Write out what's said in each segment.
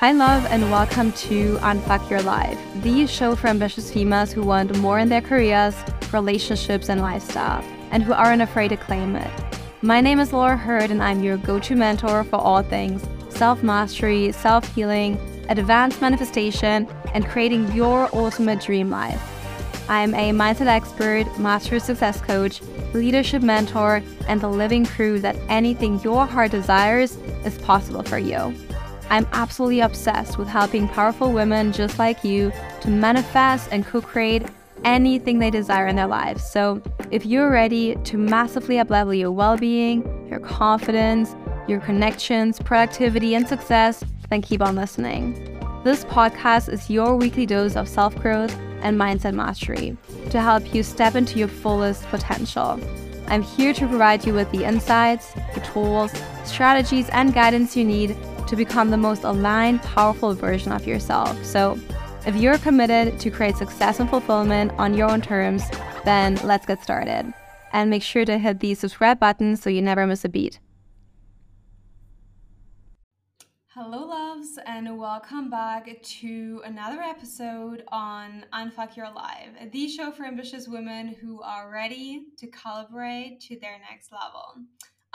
Hi, love, and welcome to Unfuck Your Life, the show for ambitious females who want more in their careers, relationships, and lifestyle, and who aren't afraid to claim it. My name is Laura Hurd, and I'm your go to mentor for all things self mastery, self healing, advanced manifestation, and creating your ultimate dream life. I'm a mindset expert, master success coach, leadership mentor, and the living proof that anything your heart desires is possible for you. I'm absolutely obsessed with helping powerful women just like you to manifest and co create anything they desire in their lives. So, if you're ready to massively uplevel your well being, your confidence, your connections, productivity, and success, then keep on listening. This podcast is your weekly dose of self growth and mindset mastery to help you step into your fullest potential. I'm here to provide you with the insights, the tools, strategies, and guidance you need to become the most aligned, powerful version of yourself. So, if you're committed to create success and fulfillment on your own terms, then let's get started. And make sure to hit the subscribe button so you never miss a beat. Hello, loves, and welcome back to another episode on Unfuck Your Life, the show for ambitious women who are ready to calibrate to their next level.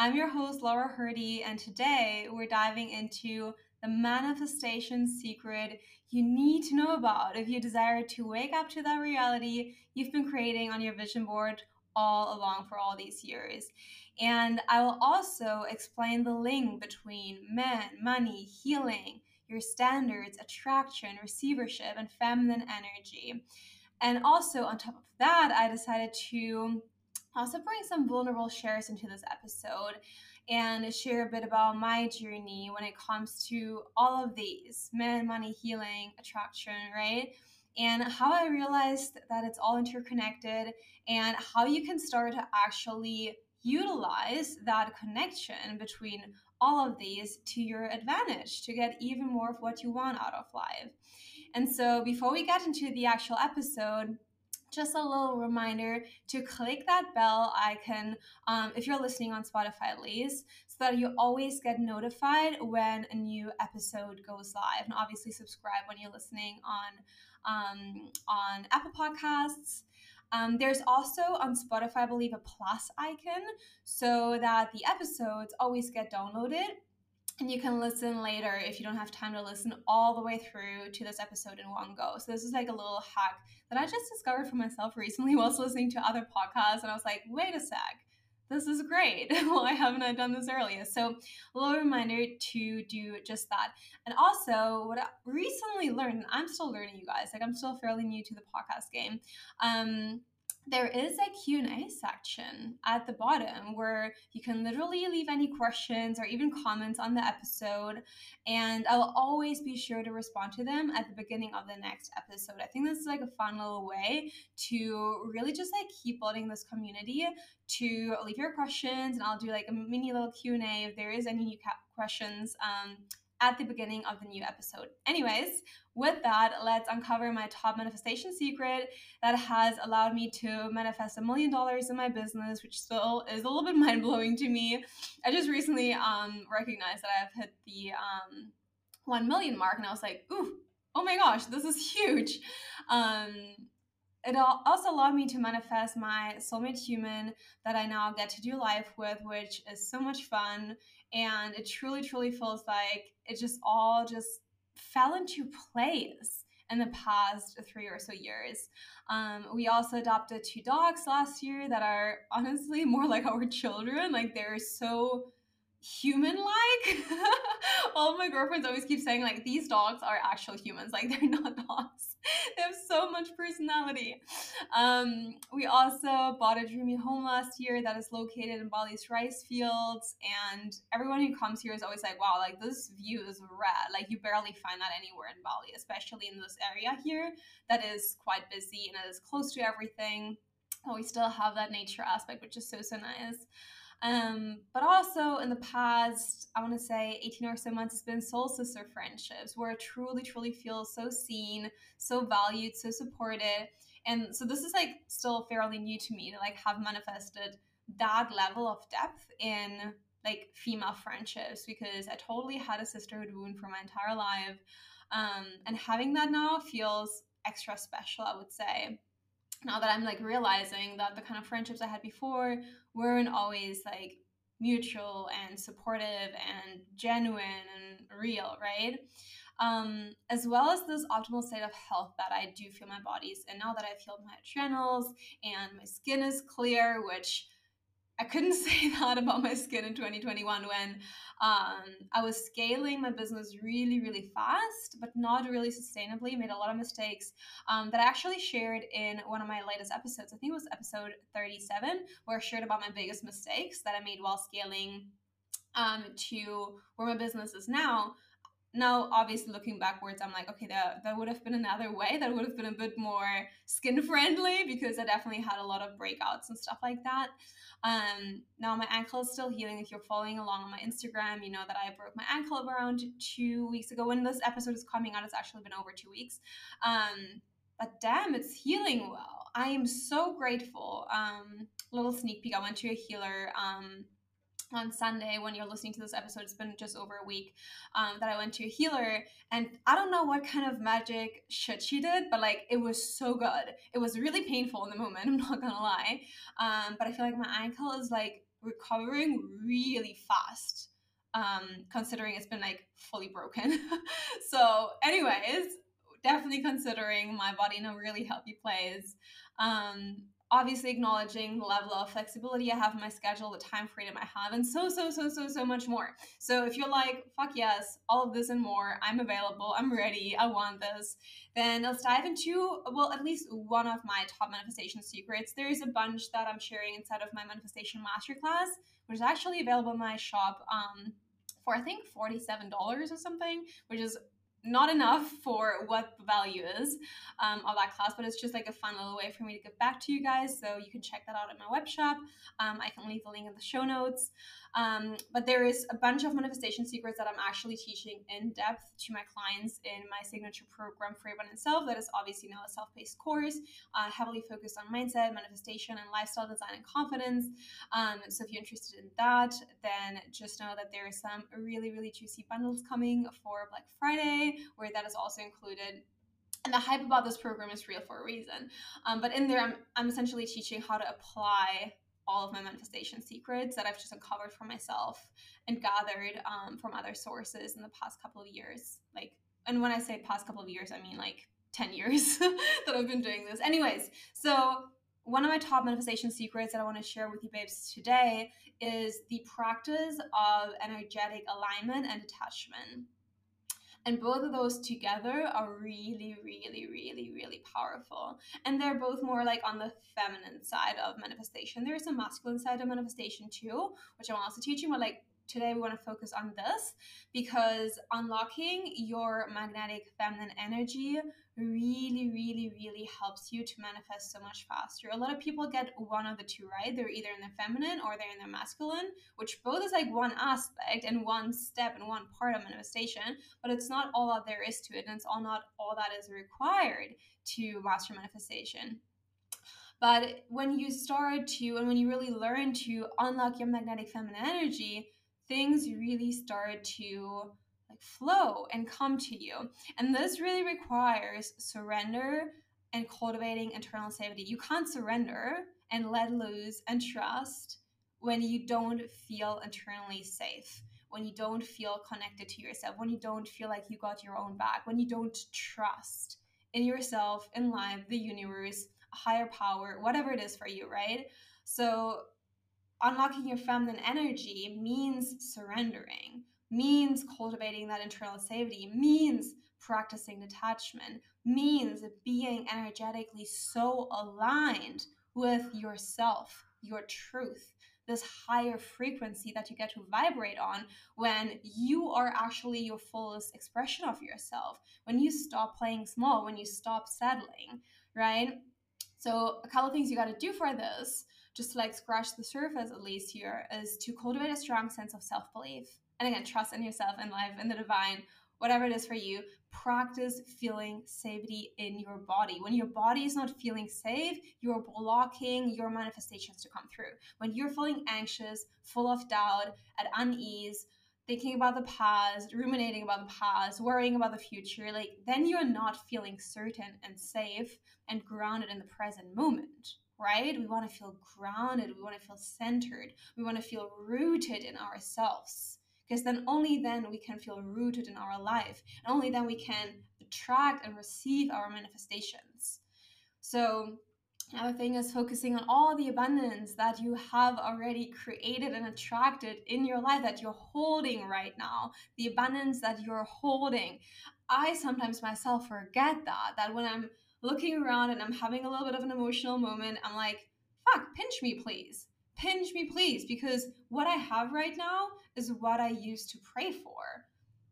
I'm your host, Laura Hurdy, and today we're diving into the manifestation secret you need to know about if you desire to wake up to that reality you've been creating on your vision board all along for all these years. And I will also explain the link between men, money, healing, your standards, attraction, receivership, and feminine energy. And also, on top of that, I decided to Uh, also bring some vulnerable shares into this episode and share a bit about my journey when it comes to all of these men, money, healing, attraction, right? And how I realized that it's all interconnected and how you can start to actually utilize that connection between all of these to your advantage to get even more of what you want out of life. And so, before we get into the actual episode, just a little reminder to click that bell icon um, if you're listening on Spotify at least, so that you always get notified when a new episode goes live. And obviously, subscribe when you're listening on um, on Apple Podcasts. Um, there's also on Spotify, I believe, a plus icon so that the episodes always get downloaded and you can listen later if you don't have time to listen all the way through to this episode in one go. So this is like a little hack that I just discovered for myself recently whilst listening to other podcasts, and I was like, wait a sec. This is great. Why haven't I done this earlier? So, a little reminder to do just that. And also, what I recently learned, and I'm still learning, you guys, like I'm still fairly new to the podcast game. Um, there is a q&a section at the bottom where you can literally leave any questions or even comments on the episode and i'll always be sure to respond to them at the beginning of the next episode i think this is like a fun little way to really just like keep building this community to leave your questions and i'll do like a mini little q&a if there is any new questions um, at the beginning of the new episode. Anyways, with that, let's uncover my top manifestation secret that has allowed me to manifest a million dollars in my business, which still is a little bit mind blowing to me. I just recently um, recognized that I've hit the um, 1 million mark, and I was like, ooh, oh my gosh, this is huge. Um, it also allowed me to manifest my soulmate human that I now get to do life with, which is so much fun. And it truly, truly feels like it just all just fell into place in the past three or so years. Um, we also adopted two dogs last year that are honestly more like our children. Like they're so human like. All my girlfriends always keep saying, like, these dogs are actual humans. Like, they're not dogs. they have so much personality. Um, we also bought a dreamy home last year that is located in Bali's rice fields. And everyone who comes here is always like, wow, like, this view is rad. Like, you barely find that anywhere in Bali, especially in this area here that is quite busy and it is close to everything. But we still have that nature aspect, which is so, so nice. Um, but also in the past, I want to say 18 or so months, it's been soul sister friendships where I truly, truly feel so seen, so valued, so supported. And so this is like still fairly new to me to like have manifested that level of depth in like female friendships because I totally had a sisterhood wound for my entire life. Um, and having that now feels extra special, I would say. Now that I'm like realizing that the kind of friendships I had before weren't always like mutual and supportive and genuine and real, right? Um, as well as this optimal state of health that I do feel my body's and now that I've healed my adrenals and my skin is clear, which I couldn't say that about my skin in 2021 when um, I was scaling my business really, really fast, but not really sustainably. Made a lot of mistakes um, that I actually shared in one of my latest episodes. I think it was episode 37, where I shared about my biggest mistakes that I made while scaling um, to where my business is now now obviously looking backwards i'm like okay that, that would have been another way that would have been a bit more skin friendly because i definitely had a lot of breakouts and stuff like that. Um, now my ankle is still healing. If you're following along on my instagram you know that i broke my ankle around two weeks ago. When this episode is coming out it's actually been over two weeks. Um, but damn it's healing well. I am so grateful. Um, little sneak peek i went to a healer um, on Sunday when you're listening to this episode, it's been just over a week um, that I went to a healer, and I don't know what kind of magic shit she did, but like it was so good. It was really painful in the moment. I'm not gonna lie, um, but I feel like my ankle is like recovering really fast, um, considering it's been like fully broken. so, anyways, definitely considering my body in a really healthy place. Um, obviously acknowledging the level of flexibility I have in my schedule, the time freedom I have, and so, so, so, so, so much more. So if you're like, fuck yes, all of this and more, I'm available, I'm ready, I want this, then let's dive into, well, at least one of my top manifestation secrets. There is a bunch that I'm sharing inside of my manifestation masterclass, which is actually available in my shop. Um, for I think $47 or something, which is not enough for what the value is um, of that class, but it's just like a fun little way for me to give back to you guys. So you can check that out at my web shop. Um, I can leave the link in the show notes. Um, but there is a bunch of manifestation secrets that I'm actually teaching in depth to my clients in my signature program for Abundant Self. That is obviously now a self paced course, uh, heavily focused on mindset, manifestation, and lifestyle design and confidence. Um, so if you're interested in that, then just know that there are some really, really juicy bundles coming for Black Friday, where that is also included and the hype about this program is real for a reason. Um, but in there, I'm, I'm essentially teaching how to apply all of my manifestation secrets that I've just uncovered for myself and gathered um, from other sources in the past couple of years. Like, and when I say past couple of years, I mean like 10 years that I've been doing this. Anyways, so one of my top manifestation secrets that I want to share with you, babes, today is the practice of energetic alignment and detachment. And both of those together are really, really, really, really powerful. And they're both more like on the feminine side of manifestation. There's a masculine side of manifestation too, which I'm also teaching, but like today we want to focus on this because unlocking your magnetic feminine energy really, really, really helps you to manifest so much faster. A lot of people get one of the two right. They're either in the feminine or they're in the masculine, which both is like one aspect and one step and one part of manifestation, but it's not all that there is to it, and it's all not all that is required to master manifestation. But when you start to, and when you really learn to unlock your magnetic feminine energy, things really start to flow and come to you. And this really requires surrender and cultivating internal safety. You can't surrender and let loose and trust when you don't feel internally safe, when you don't feel connected to yourself, when you don't feel like you got your own back, when you don't trust in yourself, in life, the universe, higher power, whatever it is for you, right? So unlocking your feminine energy means surrendering, means cultivating that internal safety, means practicing detachment, means being energetically so aligned with yourself, your truth, this higher frequency that you get to vibrate on when you are actually your fullest expression of yourself, when you stop playing small, when you stop settling, right? So, a couple things you got to do for this just to like scratch the surface at least here, is to cultivate a strong sense of self belief. And again, trust in yourself and life and the divine whatever it is for you, practice feeling safety in your body. When your body is not feeling safe, you're blocking your manifestations to come through. When you're feeling anxious, full of doubt, at unease, thinking about the past, ruminating about the past, worrying about the future, like then you're not feeling certain and safe and grounded in the present moment, right? We want to feel grounded, we want to feel centered, we want to feel rooted in ourselves because then only then we can feel rooted in our life and only then we can attract and receive our manifestations. So another thing is focusing on all the abundance that you have already created and attracted in your life that you're holding right now the abundance that you're holding. I sometimes myself forget that that when i'm looking around and i'm having a little bit of an emotional moment i'm like fuck pinch me please pinch me please because what i have right now is what I used to pray for.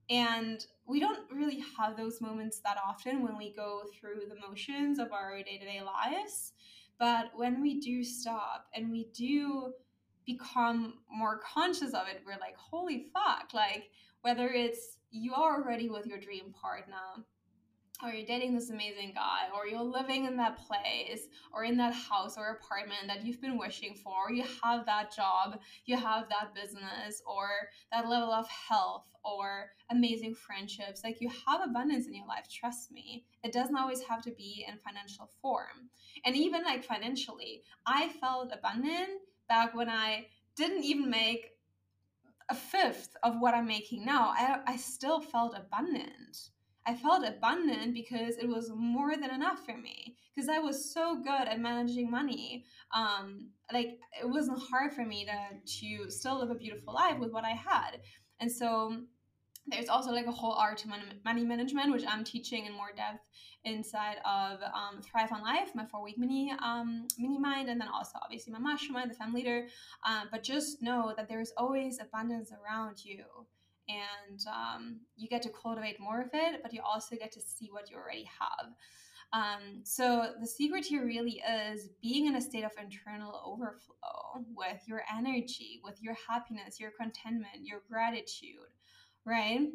And we don't really have those moments that often when we go through the motions of our day to day lives. But when we do stop and we do become more conscious of it, we're like, holy fuck, like whether it's you are already with your dream partner or you're dating this amazing guy, or you're living in that place, or in that house or apartment that you've been wishing for, you have that job, you have that business, or that level of health, or amazing friendships. Like you have abundance in your life, trust me. It doesn't always have to be in financial form. And even like financially, I felt abundant back when I didn't even make a fifth of what I'm making now. I, I still felt abundant I felt abundant because it was more than enough for me because I was so good at managing money. Um, like it wasn't hard for me to to still live a beautiful life with what I had, and so there's also like a whole art to money management, which I'm teaching in more depth inside of um, Thrive on Life, my four week mini um, mini mind, and then also obviously my mastermind, the Fem Leader. Um, but just know that there's always abundance around you and um, you get to cultivate more of it, but you also get to see what you already have. Um, so the secret here really is being in a state of internal overflow with your energy, with your happiness, your contentment, your gratitude, right?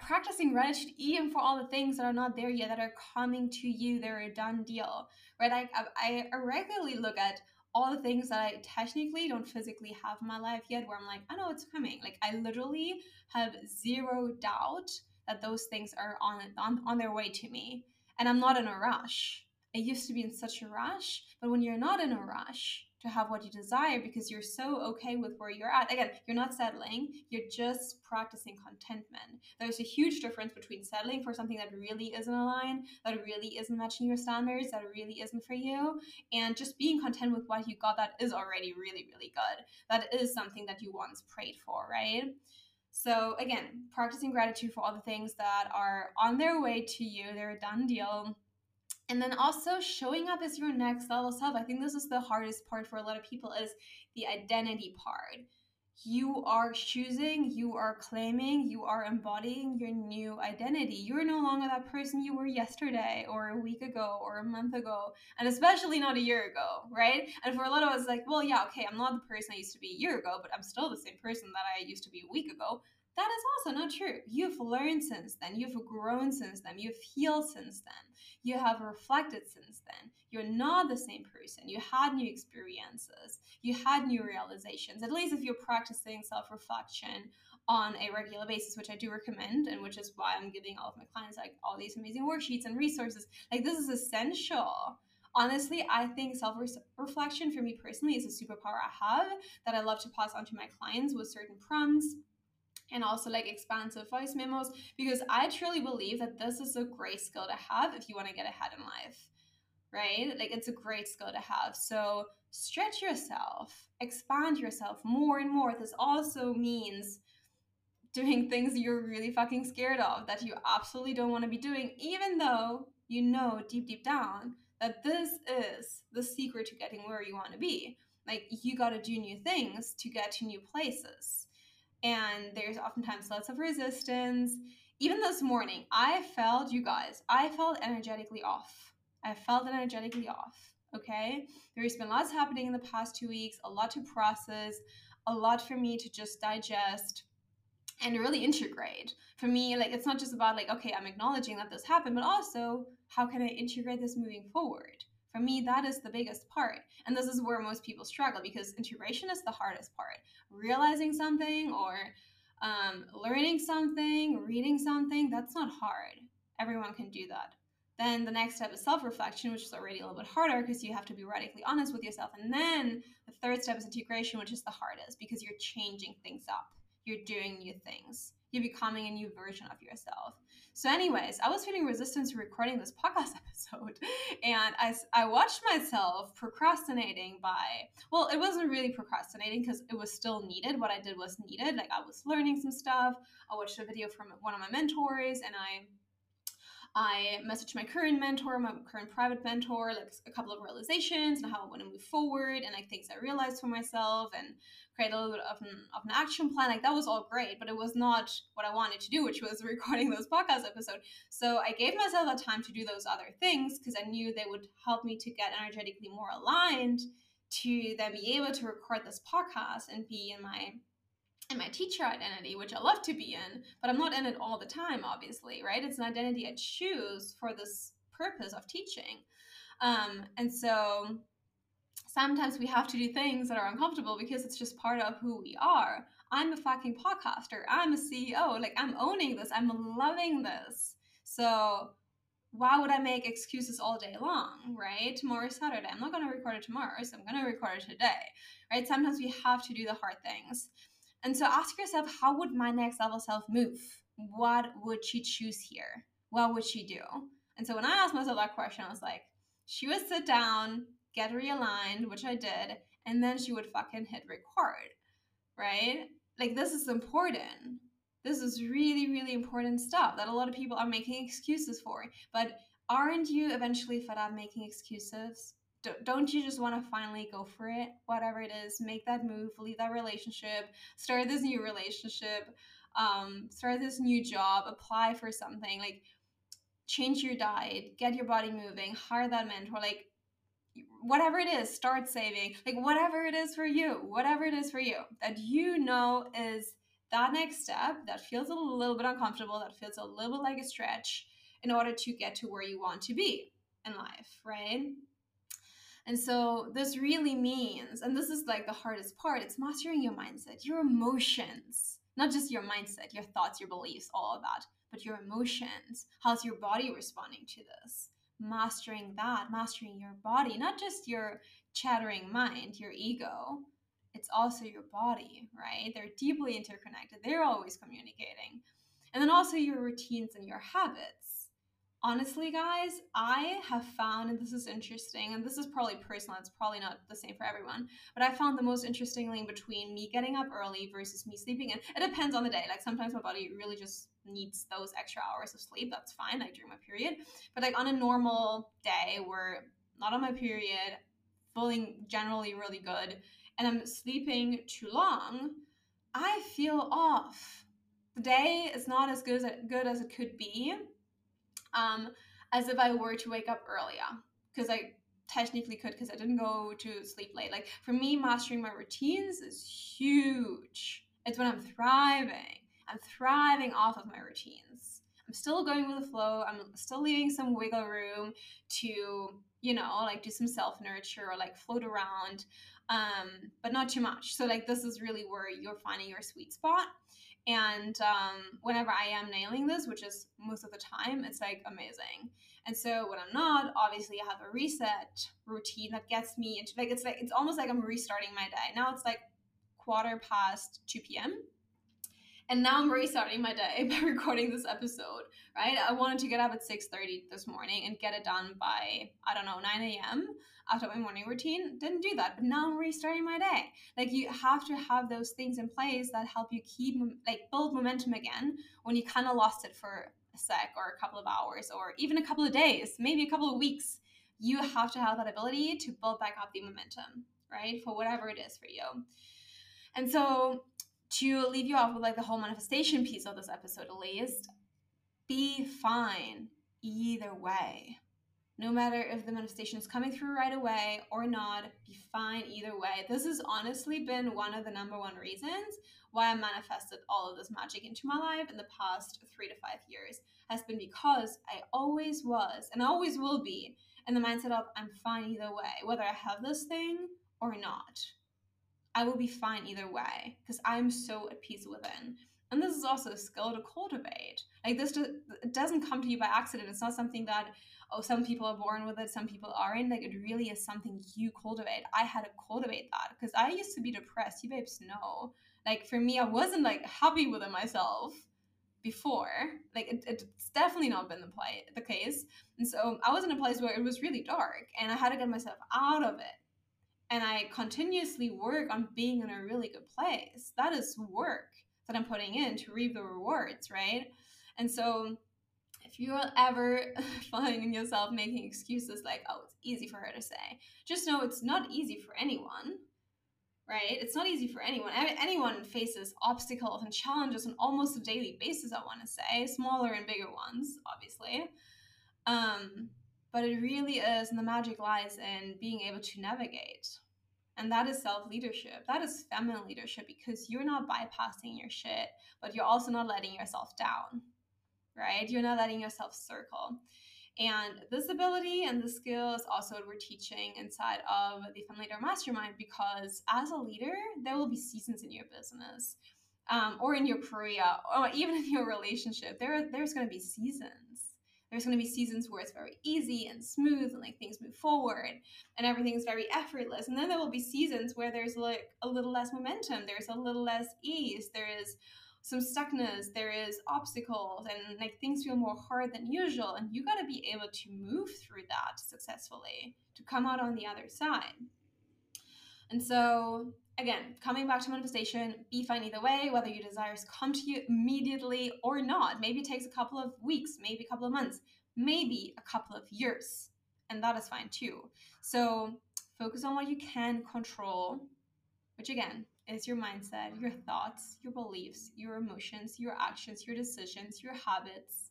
practicing gratitude even for all the things that are not there yet that are coming to you they're a done deal right I, I, I regularly look at all the things that I technically don't physically have in my life yet, where I'm like, I know it's coming. Like I literally have zero doubt that those things are on on, on their way to me. And I'm not in a rush. I used to be in such a rush, but when you're not in a rush, to have what you desire because you're so okay with where you're at. Again, you're not settling, you're just practicing contentment. There's a huge difference between settling for something that really isn't aligned, that really isn't matching your standards, that really isn't for you, and just being content with what you got that is already really, really good. That is something that you once prayed for, right? So, again, practicing gratitude for all the things that are on their way to you, they're a done deal and then also showing up as your next level self i think this is the hardest part for a lot of people is the identity part. You are choosing you are claiming you are embodying your new identity. You're no longer that person you were yesterday or a week ago or a month ago and especially not a year ago right? And for a lot of us like well yeah okay i'm not the person i used to be a year ago but i'm still the same person that i used to be a week ago that is also not true. You've learned since then. You've grown since then. You've healed since then. You have reflected since then. You're not the same person. You had new experiences. You had new realizations. At least if you're practicing self reflection on a regular basis, which I do recommend, and which is why I'm giving all of my clients like all these amazing worksheets and resources. Like, this is essential honestly, I think self reflection for me personally is a superpower I have that I love to pass on to my clients with certain prompts and also like expansive voice memos because I truly believe that this is a great skill to have if you want to get ahead in life, right? Like it's a great skill to have. So stretch yourself, expand yourself more and more. This also means doing things you're really fucking scared of that you absolutely don't want to be doing, even though you know deep, deep down that this is the secret to getting where you want to be. Like you got to do new things to get to new places and there's oftentimes lots of resistance. Even this morning, I felt, you guys, I felt energetically off. I felt energetically off. Okay. There's been lots happening in the past two weeks, a lot to process, a lot for me to just digest. and really integrate. For me, like it's not just about like, okay, I'm acknowledging that this happened, but also how can I integrate this moving forward? For me, that is the biggest part. And this is where most people struggle because integration is the hardest part. Realizing something or um, learning something, reading something, that's not hard. Everyone can do that. Then the next step is self reflection, which is already a little bit harder because you have to be radically honest with yourself. And then the third step is integration, which is the hardest because you're changing things up, you're doing new things, you're becoming a new version of yourself. So, anyways, I was feeling resistance to recording this podcast episode, and I, I watched myself procrastinating by, well, it wasn't really procrastinating because it was still needed. What I did was needed. Like, I was learning some stuff. I watched a video from one of my mentors, and I I messaged my current mentor, my current private mentor, like a couple of realizations and how I want to move forward and like things I realized for myself and create a little bit of an, of an action plan. Like that was all great, but it was not what I wanted to do, which was recording those podcast episodes. So I gave myself that time to do those other things because I knew they would help me to get energetically more aligned to then be able to record this podcast and be in my in my teacher identity, which I love to be in, but I'm not in it all the time, obviously, right? It's an identity I choose for this purpose of teaching. Um, and so sometimes we have to do things that are uncomfortable because it's just part of who we are. I'm a fucking podcaster. I'm a CEO. Like, I'm owning this. I'm loving this. So, why would I make excuses all day long, right? Tomorrow's Saturday. I'm not going to record it tomorrow, so I'm going to record it today, right? Sometimes we have to do the hard things. And so ask yourself, how would my next level self move? What would she choose here? What would she do? And so when I asked myself that question, I was like, she would sit down, get realigned, which I did, and then she would fucking hit record, right? Like, this is important. This is really, really important stuff that a lot of people are making excuses for. But aren't you eventually fed up making excuses? Don't you just want to finally go for it whatever it is make that move leave that relationship start this new relationship um, start this new job apply for something like change your diet get your body moving hire that mentor like whatever it is start saving like whatever it is for you whatever it is for you that you know is that next step that feels a little bit uncomfortable that feels a little bit like a stretch in order to get to where you want to be in life right and so this really means, and this is like the hardest part, it's mastering your mindset, your emotions, not just your mindset, your thoughts, your beliefs, all of that, but your emotions. How's your body responding to this? Mastering that, mastering your body, not just your chattering mind, your ego. It's also your body, right? They're deeply interconnected. They're always communicating. And then also your routines and your habits honestly, guys, I have found, and this is interesting, and this is probably personal, it's probably not the same for everyone, but I found the most interesting link between me getting up early versus me sleeping in. It depends on the day. Like sometimes my body really just needs those extra hours of sleep. That's fine, like during my period. But like on a normal day where not on my period, feeling generally really good, and I'm sleeping too long, I feel off. The day is not as good as it, good as it could be um, as if I were to wake up earlier because I technically could because I didn't go to sleep late. Like for me, mastering my routines is huge. It's when I'm thriving. I'm thriving off of my routines. I'm still going with the flow. I'm still leaving some wiggle room to, you know, like do some self nurture or like float around, um, but not too much. So, like, this is really where you're finding your sweet spot. And um, whenever I am nailing this, which is most of the time, it's like amazing. And so when I'm not, obviously I have a reset routine that gets me into like it's like it's almost like I'm restarting my day. Now it's like quarter past 2 p.m. And now I'm mm-hmm. restarting my day by recording this episode, right? I wanted to get up at 6:30 this morning and get it done by I don't know 9 a.m. after my morning routine. Didn't do that, but now I'm restarting my day. Like you have to have those things in place that help you keep like build momentum again when you kind of lost it for a sec or a couple of hours or even a couple of days, maybe a couple of weeks. You have to have that ability to build back up the momentum, right? For whatever it is for you. And so to leave you off with like the whole manifestation piece of this episode at least, be fine either way. no matter if the manifestation is coming through right away or not, be fine either way. This has honestly been one of the number one reasons why I manifested all of this magic into my life in the past three to five years, has been because I always was and always will be in the mindset of I'm fine either way, whether I have this thing or not. I will be fine either way because I'm so at peace within. And this is also a skill to cultivate. Like this it doesn't come to you by accident. It's not something that oh some people are born with it, some people aren't. Like it really is something you cultivate. I had to cultivate that because I used to be depressed. You babes know. Like for me, I wasn't like happy with it myself before. Like it, it's definitely not been the play the case. And so I was in a place where it was really dark and I had to get myself out of it. And I continuously work on being in a really good place. That is work that I'm putting in to reap the rewards, right? And so if you're ever finding yourself making excuses like, oh, it's easy for her to say, just know it's not easy for anyone, right? It's not easy for anyone. Anyone faces obstacles and challenges on almost a daily basis, I want to say, smaller and bigger ones, obviously. Um, but it really is, and the magic lies in being able to navigate and that is self leadership. That is feminine leadership because you're not bypassing your shit, but you're also not letting yourself down, right? You're not letting yourself circle. And this ability and the skill is also what we're teaching inside of the Feminine Leader Mastermind because as a leader, there will be seasons in your business um, or in your career or even in your relationship. There, there's going to be seasons there's going to be seasons where it's very easy and smooth and like things move forward and everything's very effortless. And then there will be seasons where there's like a little less momentum there's a little less ease there is some stuckness there is obstacles and like things feel more hard than usual and you got to be able to move through that successfully to come out on the other side. And so again, coming back to manifestation, be fine either way, whether your desires come to you immediately or not. Maybe it takes a couple of weeks, maybe a couple of months, maybe a couple of years. And that is fine too. So focus on what you can control, which again is your mindset, your thoughts, your beliefs, your emotions, your actions, your decisions, your habits,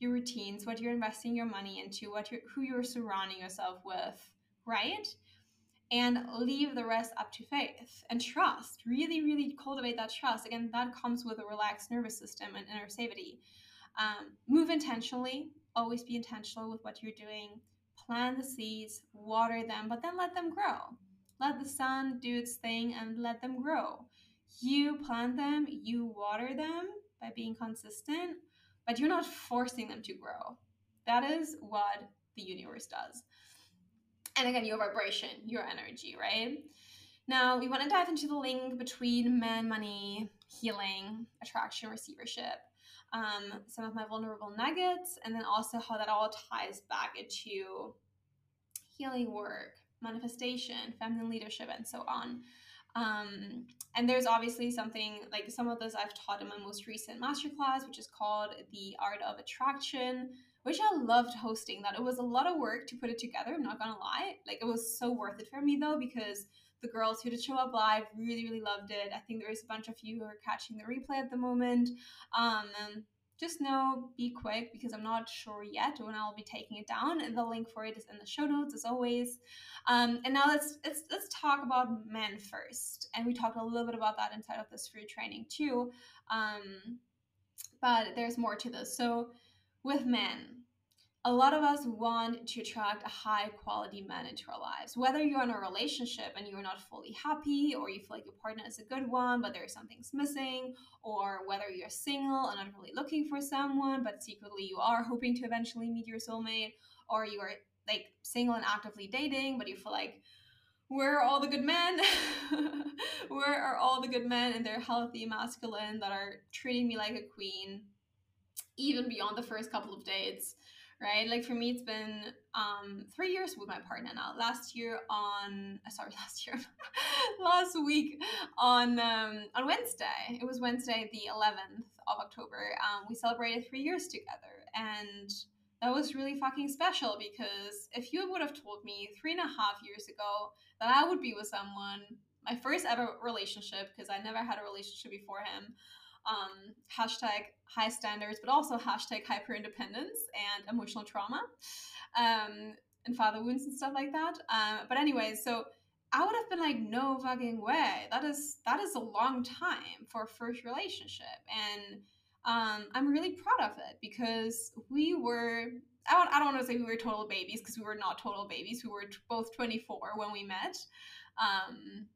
your routines, what you're investing your money into, what you're, who you're surrounding yourself with, right? And leave the rest up to faith and trust. Really, really cultivate that trust. Again, that comes with a relaxed nervous system and inner safety. Um, move intentionally, always be intentional with what you're doing. Plant the seeds, water them, but then let them grow. Let the sun do its thing and let them grow. You plant them, you water them by being consistent, but you're not forcing them to grow. That is what the universe does and again your vibration your energy right? Now we want to dive into the link between man money healing attraction receivership um, some of my vulnerable nuggets and then also how that all ties back into healing work manifestation feminine leadership and so on. Um, and there's obviously something like some of this I've taught in my most recent masterclass, which is called The Art of Attraction which I loved hosting. That it was a lot of work to put it together. I'm not gonna lie. Like it was so worth it for me though because the girls who did show up live really really loved it. I think there's a bunch of you who are catching the replay at the moment. Um, just know, be quick because I'm not sure yet when I'll be taking it down. And the link for it is in the show notes as always. Um, and now let's, let's let's talk about men first. And we talked a little bit about that inside of this free training too. Um, but there's more to this. So with men, a lot of us want to attract a high quality man into our lives. Whether you're in a relationship and you're not fully happy, or you feel like your partner is a good one, but there's something's missing, or whether you're single and not really looking for someone, but secretly you are hoping to eventually meet your soulmate, or you are like single and actively dating, but you feel like, where are all the good men? where are all the good men and they're healthy, masculine, that are treating me like a queen, even beyond the first couple of dates? Right? Like for me, it's been um, three years with my partner now. Last year on, uh, sorry, last year, last week on um, on Wednesday. It was Wednesday, the 11th of October. Um, we celebrated three years together, and that was really fucking special because if you would have told me three and a half years ago that I would be with someone, my first ever relationship, because I never had a relationship before him, um, hashtag high standards, but also hashtag hyper independence and emotional trauma. um, and father wounds and stuff like that. Um, but anyway, so I would have been like, no fucking way. That is that is a long time for a first relationship, and um, I'm really proud of it because we were. I don't, I don't want to say we were total babies because we were not total babies. We were t- both 24 when we met. Um,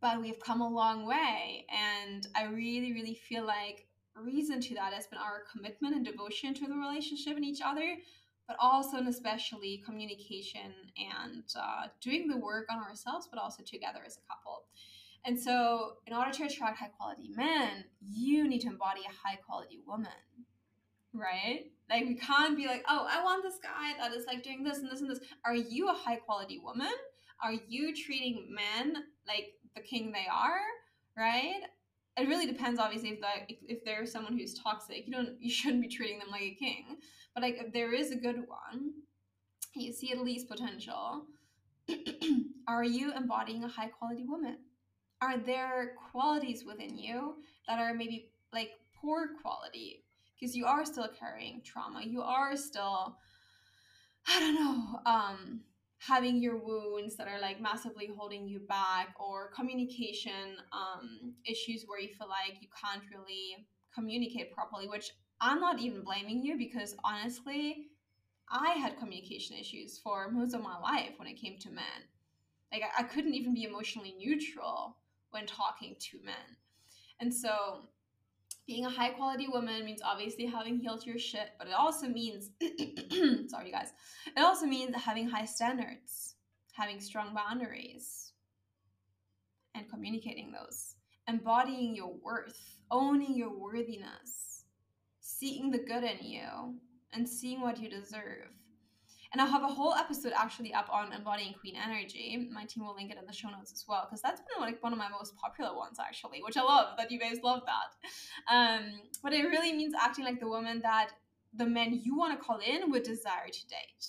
but we've come a long way. And I really, really feel like reason to that has been our commitment and devotion to the relationship and each other, but also and especially communication and uh, doing the work on ourselves, but also together as a couple. And so, in order to attract high quality men, you need to embody a high quality woman, right? Like, we can't be like, oh, I want this guy that is like doing this and this and this. Are you a high quality woman? Are you treating men like the king they are, right? It really depends, obviously, if that if, if there's someone who's toxic, you don't you shouldn't be treating them like a king. But like if there is a good one, you see at least potential. are you embodying a high quality woman? Are there qualities within you that are maybe like poor quality? Because you are still carrying trauma. You are still, I don't know, um, having your wounds that are like massively holding you back or communication um, issues where you feel like you can't really communicate properly which i'm not even blaming you because honestly i had communication issues for most of my life when it came to men. Like i, I couldn't even be emotionally neutral when talking to men. And so being a high quality woman means obviously having healed your shit, but it also means, sorry guys, it also means having high standards, having strong boundaries, and communicating those, embodying your worth, owning your worthiness, seeing the good in you, and seeing what you deserve. And I'll have a whole episode actually up on embodying queen energy. My team will link it in the show notes as well, because that's been like one of my most popular ones actually, which I love that you guys love that. Um, but it really means acting like the woman that the men you want to call in would desire to date.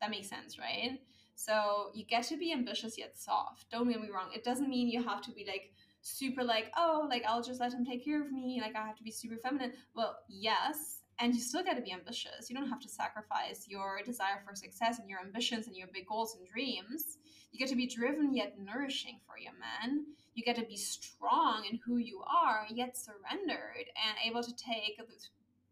That makes sense, right? So you get to be ambitious yet soft. Don't get me wrong. It doesn't mean you have to be like super like, oh, like I'll just let him take care of me. Like I have to be super feminine. Well, yes, and you still got to be ambitious. You don't have to sacrifice your desire for success and your ambitions and your big goals and dreams. You get to be driven yet nourishing for your man. You get to be strong in who you are, yet surrendered and able to take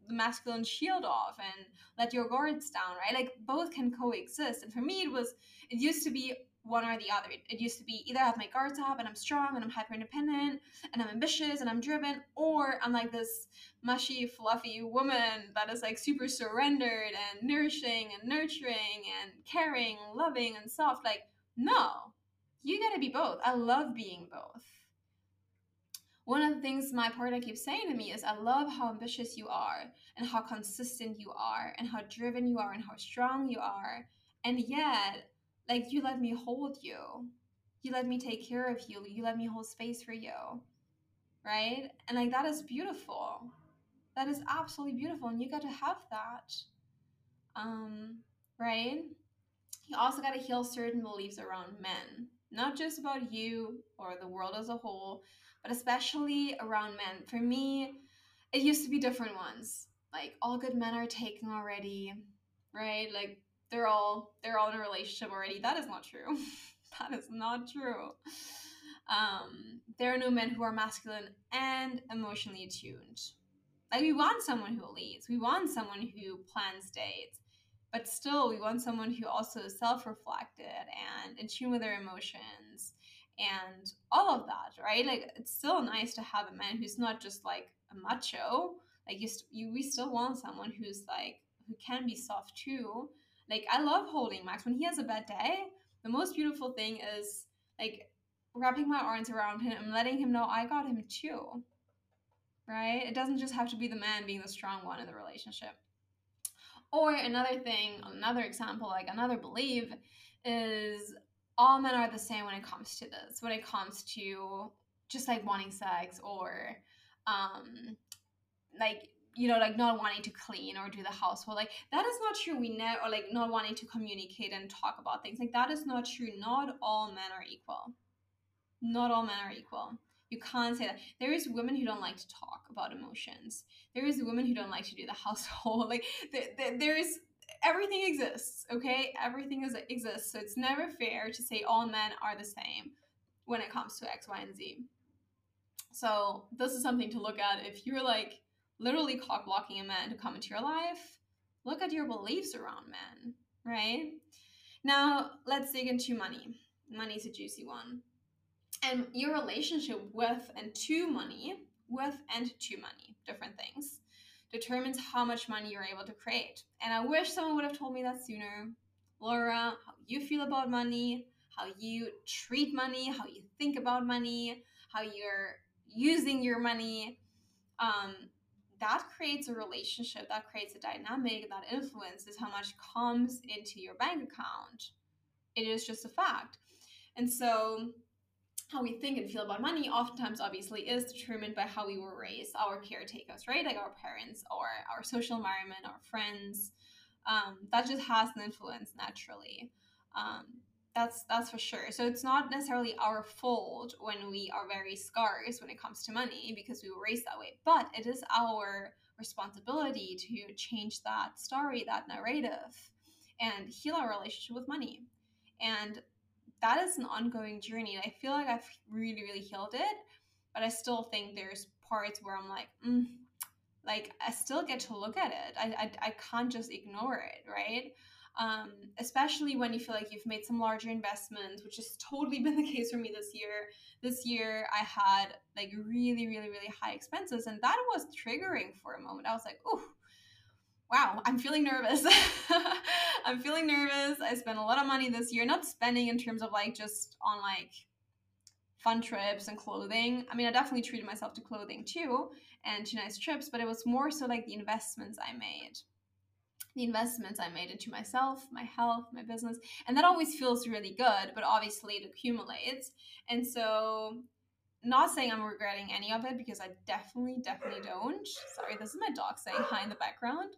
the masculine shield off and let your guards down, right? Like both can coexist. And for me, it was, it used to be one or the other. It used to be either I have my guards up and I'm strong and I'm hyper independent and I'm ambitious and I'm driven, or I'm like this mushy, fluffy woman that is like super surrendered and nourishing and nurturing and caring, loving and soft. Like, no, you gotta be both. I love being both. One of the things my partner keeps saying to me is, I love how ambitious you are and how consistent you are and how driven you are and how strong you are. And yet, like you let me hold you. You let me take care of you. You let me hold space for you. Right? And like that is beautiful. That is absolutely beautiful and you got to have that. Um right? You also got to heal certain beliefs around men. Not just about you or the world as a whole but especially around men. For me it used to be different ones. Like all good men are taken already. Right? Like they're all they're all in a relationship already. That is not true. that is not true. Um, there are no men who are masculine and emotionally attuned. Like we want someone who leads. We want someone who plans dates. But still, we want someone who also is self-reflected and in tune with their emotions and all of that, right? Like it's still nice to have a man who's not just like a macho. Like you, st- you we still want someone who's like who can be soft too, like I love holding Max when he has a bad day. The most beautiful thing is like wrapping my arms around him and letting him know I got him too. Right? It doesn't just have to be the man being the strong one in the relationship. Or another thing, another example, like another belief is all men are the same when it comes to this, when it comes to just like wanting sex or um like you know, like not wanting to clean or do the household. Like that is not true. We never or like not wanting to communicate and talk about things. Like that is not true. Not all men are equal. Not all men are equal. You can't say that. There is women who don't like to talk about emotions. There is women who don't like to do the household. Like there, there, there is everything exists, okay? Everything is, exists. So it's never fair to say all men are the same when it comes to X, Y, and Z. So this is something to look at if you're like literally cock blocking a man to come into your life. Look at your beliefs around men, right? Now let's dig into money. Money is a juicy one. And your relationship with and to money, with and to money, different things determines how much money you're able to create. And I wish someone would have told me that sooner. Laura, how you feel about money, how you treat money, how you think about money, how you're using your money. Um, that creates a relationship, that creates a dynamic, that influences how much comes into your bank account. It is just a fact. And so how we think and feel about money oftentimes obviously is determined by how we were raised our caretakers right like our parents or our social environment our friends um, that just has an influence naturally um, that's that's for sure so it's not necessarily our fault when we are very scarce when it comes to money because we were raised that way but it is our responsibility to change that story that narrative and heal our relationship with money and that is an ongoing journey. I feel like I've really, really healed it, but I still think there's parts where I'm like, mm, like I still get to look at it. I, I, I can't just ignore it, right? Um, especially when you feel like you've made some larger investments, which has totally been the case for me this year. This year, I had like really, really, really high expenses, and that was triggering for a moment. I was like, oh, wow, I'm feeling nervous. I'm feeling nervous. I spent a lot of money this year, not spending in terms of like just on like fun trips and clothing. I mean, I definitely treated myself to clothing too and to nice trips, but it was more so like the investments I made. The investments I made into myself, my health, my business. And that always feels really good, but obviously it accumulates. And so not saying I'm regretting any of it because I definitely, definitely don't. Sorry, this is my dog saying hi in the background.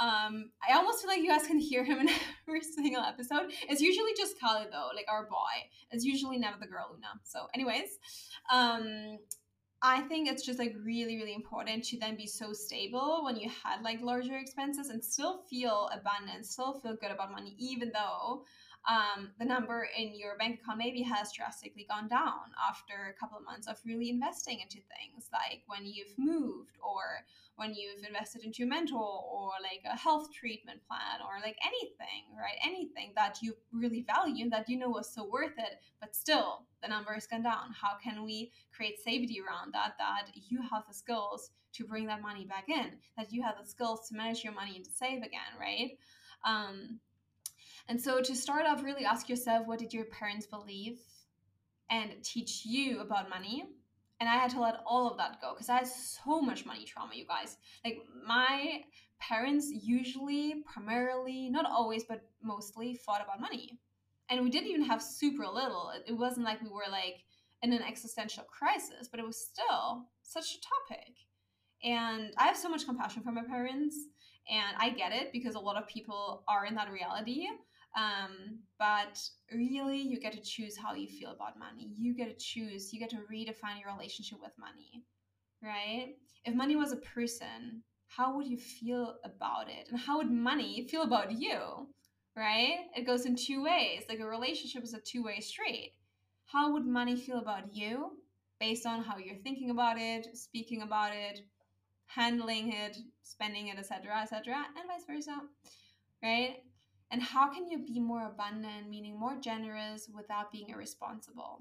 Um, I almost feel like you guys can hear him in every single episode. It's usually just Kali though, like our boy. It's usually never the girl Luna. So, anyways, um, I think it's just like really, really important to then be so stable when you had like larger expenses and still feel abundant, still feel good about money, even though um, the number in your bank account maybe has drastically gone down after a couple of months of really investing into things like when you've moved or when you've invested into a mentor or like a health treatment plan or like anything, right? Anything that you really value and that you know was so worth it, but still the number has gone down. How can we create safety around that? That you have the skills to bring that money back in, that you have the skills to manage your money and to save again, right? Um, and so to start off, really ask yourself what did your parents believe and teach you about money? And I had to let all of that go because I had so much money trauma, you guys. Like my parents usually, primarily, not always, but mostly fought about money. And we didn't even have super little. It wasn't like we were like in an existential crisis, but it was still such a topic. And I have so much compassion for my parents, and I get it because a lot of people are in that reality. Um, but really, you get to choose how you feel about money. You get to choose, you get to redefine your relationship with money, right? If money was a person, how would you feel about it? And how would money feel about you, right? It goes in two ways. Like a relationship is a two way street. How would money feel about you based on how you're thinking about it, speaking about it, handling it, spending it, etc., etc., and vice versa, right? And how can you be more abundant, meaning more generous without being irresponsible?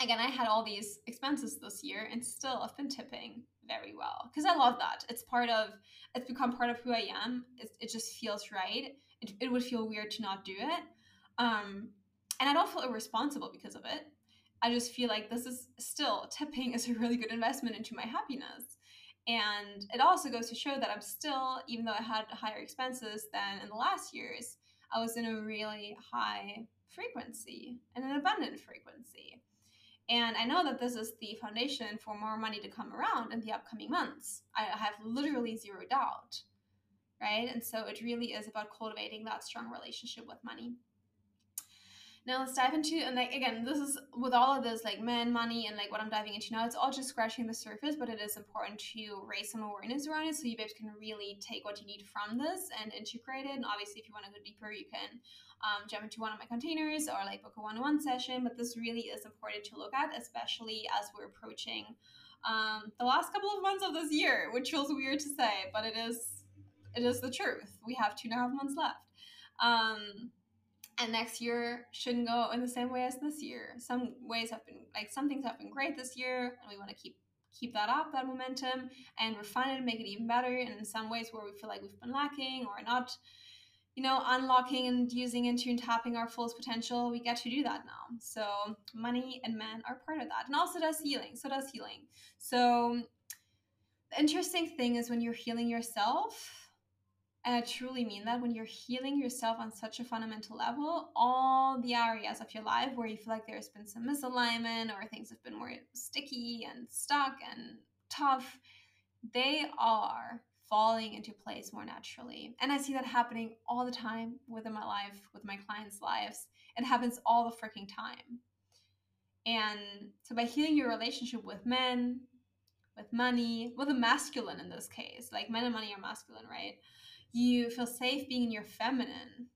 Again, I had all these expenses this year and still I've been tipping very well because I love that. It's part of, it's become part of who I am. It, it just feels right. It, it would feel weird to not do it. Um, and I don't feel irresponsible because of it. I just feel like this is still tipping is a really good investment into my happiness. And it also goes to show that I'm still, even though I had higher expenses than in the last years, I was in a really high frequency and an abundant frequency. And I know that this is the foundation for more money to come around in the upcoming months. I have literally zero doubt, right? And so it really is about cultivating that strong relationship with money. Now let's dive into and like again, this is with all of this like men, money, and like what I'm diving into now. It's all just scratching the surface, but it is important to raise some awareness around it so you babes can really take what you need from this and integrate it. And obviously, if you want to go deeper, you can um, jump into one of my containers or like book a one-on-one session. But this really is important to look at, especially as we're approaching um, the last couple of months of this year, which feels weird to say, but it is it is the truth. We have two and a half months left. Um, and next year shouldn't go in the same way as this year. Some ways have been like some things have been great this year, and we want to keep keep that up, that momentum, and refine it and make it even better. And in some ways where we feel like we've been lacking or not, you know, unlocking and using into and tapping our fullest potential, we get to do that now. So money and men are part of that, and also does healing. So does healing. So the interesting thing is when you're healing yourself and I truly mean that when you're healing yourself on such a fundamental level, all the areas of your life where you feel like there's been some misalignment or things have been more sticky and stuck and tough, they are falling into place more naturally. And I see that happening all the time within my life, with my clients' lives. It happens all the freaking time. And so by healing your relationship with men, with money, with a masculine in this case, like men and money are masculine, right? You feel safe being in your feminine.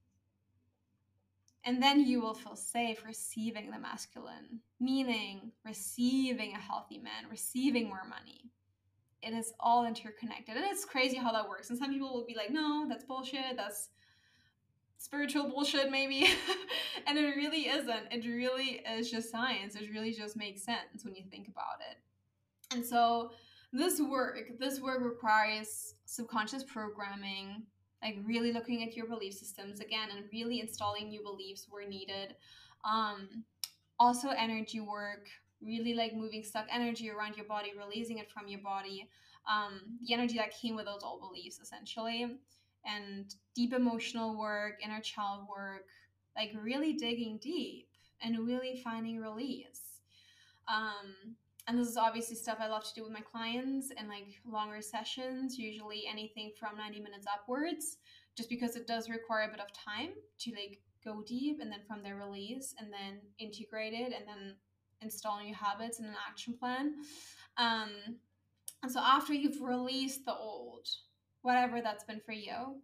And then you will feel safe receiving the masculine, meaning receiving a healthy man, receiving more money. It is all interconnected. And it's crazy how that works. And some people will be like, no, that's bullshit. That's spiritual bullshit, maybe. and it really isn't. It really is just science. It really just makes sense when you think about it. And so this work this work requires subconscious programming like really looking at your belief systems again and really installing new beliefs where needed. Um also energy work really like moving stuck energy around your body releasing it from your body. Um the energy that came with those old beliefs essentially. And deep emotional work inner child work like really digging deep and really finding release. Um and this is obviously stuff I love to do with my clients and like longer sessions, usually anything from 90 minutes upwards, just because it does require a bit of time to like go deep and then from there release and then integrate it and then install new habits and an action plan. Um, and so after you've released the old, whatever that's been for you,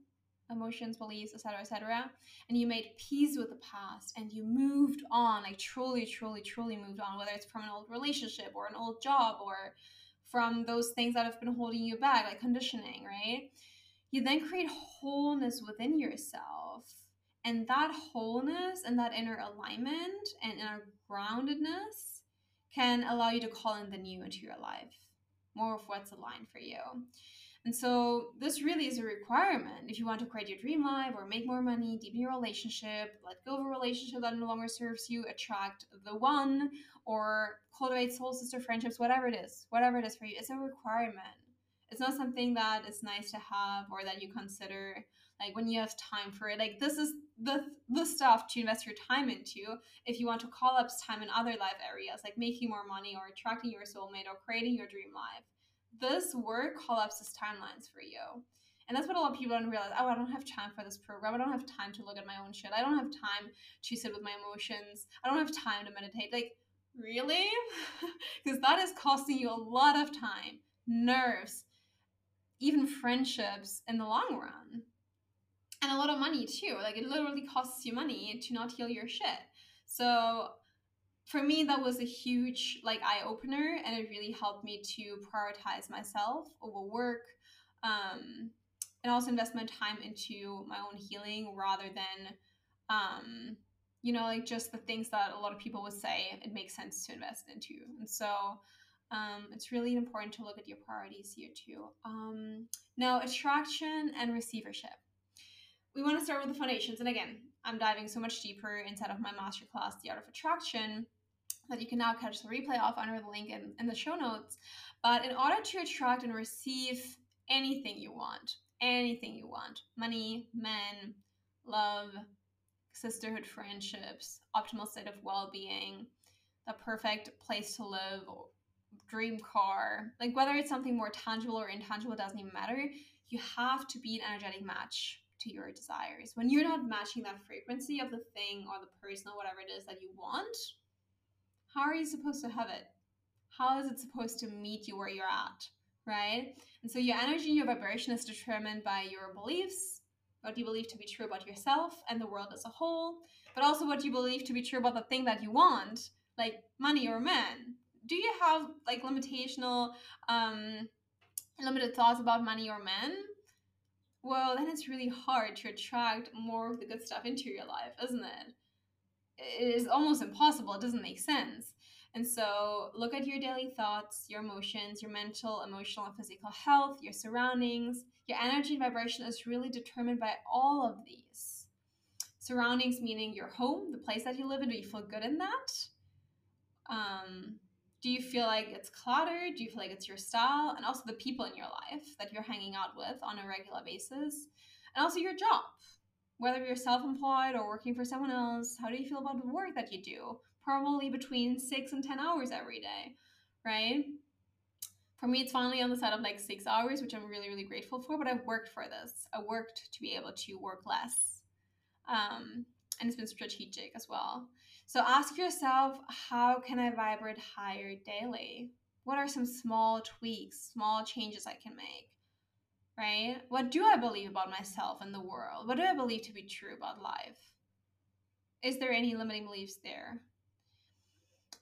emotions, beliefs, etc., etc., and you made peace with the past and you moved on, like truly, truly, truly moved on, whether it's from an old relationship or an old job or from those things that have been holding you back, like conditioning, right? You then create wholeness within yourself. And that wholeness and that inner alignment and inner groundedness can allow you to call in the new into your life, more of what's aligned for you. And so this really is a requirement if you want to create your dream life or make more money, deepen your relationship, let go of a relationship that no longer serves you, attract the one, or cultivate soul sister friendships, whatever it is, whatever it is for you, it's a requirement. It's not something that is nice to have or that you consider like when you have time for it. Like this is the the stuff to invest your time into if you want to call up time in other life areas like making more money or attracting your soulmate or creating your dream life this work collapses timelines for you. And that's what a lot of people don't realize. Oh, I don't have time for this program. I don't have time to look at my own shit. I don't have time to sit with my emotions. I don't have time to meditate. Like, really? Because that is costing you a lot of time, nerves, even friendships in the long run. And a lot of money too. Like, it literally costs you money to not heal your shit. So, for me that was a huge like eye opener and it really helped me to prioritize myself over work um, and also invest my time into my own healing rather than um, you know like just the things that a lot of people would say it makes sense to invest into. And so um, it's really important to look at your priorities here too. Um, now attraction and receivership. We want to start with the foundations and again i'm diving so much deeper inside of my masterclass the art of attraction that you can now catch the replay off under the link in, in the show notes. But in order to attract and receive anything you want, anything you want money, men, love, sisterhood friendships, optimal state of well being, the perfect place to live, dream car like whether it's something more tangible or intangible, doesn't even matter. You have to be an energetic match to your desires. When you're not matching that frequency of the thing or the person or whatever it is that you want, how are you supposed to have it? How is it supposed to meet you where you're at? Right? And so your energy and your vibration is determined by your beliefs, what you believe to be true about yourself and the world as a whole, but also what you believe to be true about the thing that you want, like money or men. Do you have like limitational, um, limited thoughts about money or men? Well, then it's really hard to attract more of the good stuff into your life, isn't it? It is almost impossible. It doesn't make sense. And so look at your daily thoughts, your emotions, your mental, emotional, and physical health, your surroundings. Your energy and vibration is really determined by all of these. Surroundings meaning your home, the place that you live in. Do you feel good in that? Um, do you feel like it's cluttered? Do you feel like it's your style? And also the people in your life that you're hanging out with on a regular basis. And also your job, whether you're self employed or working for someone else. How do you feel about the work that you do? probably between six and 10 hours every day, right? For me, it's finally on the side of like six hours, which I'm really, really grateful for, but I've worked for this. I worked to be able to work less. Um, and it's been strategic as well. So ask yourself, how can I vibrate higher daily? What are some small tweaks, small changes I can make? Right? What do I believe about myself and the world? What do I believe to be true about life? Is there any limiting beliefs there?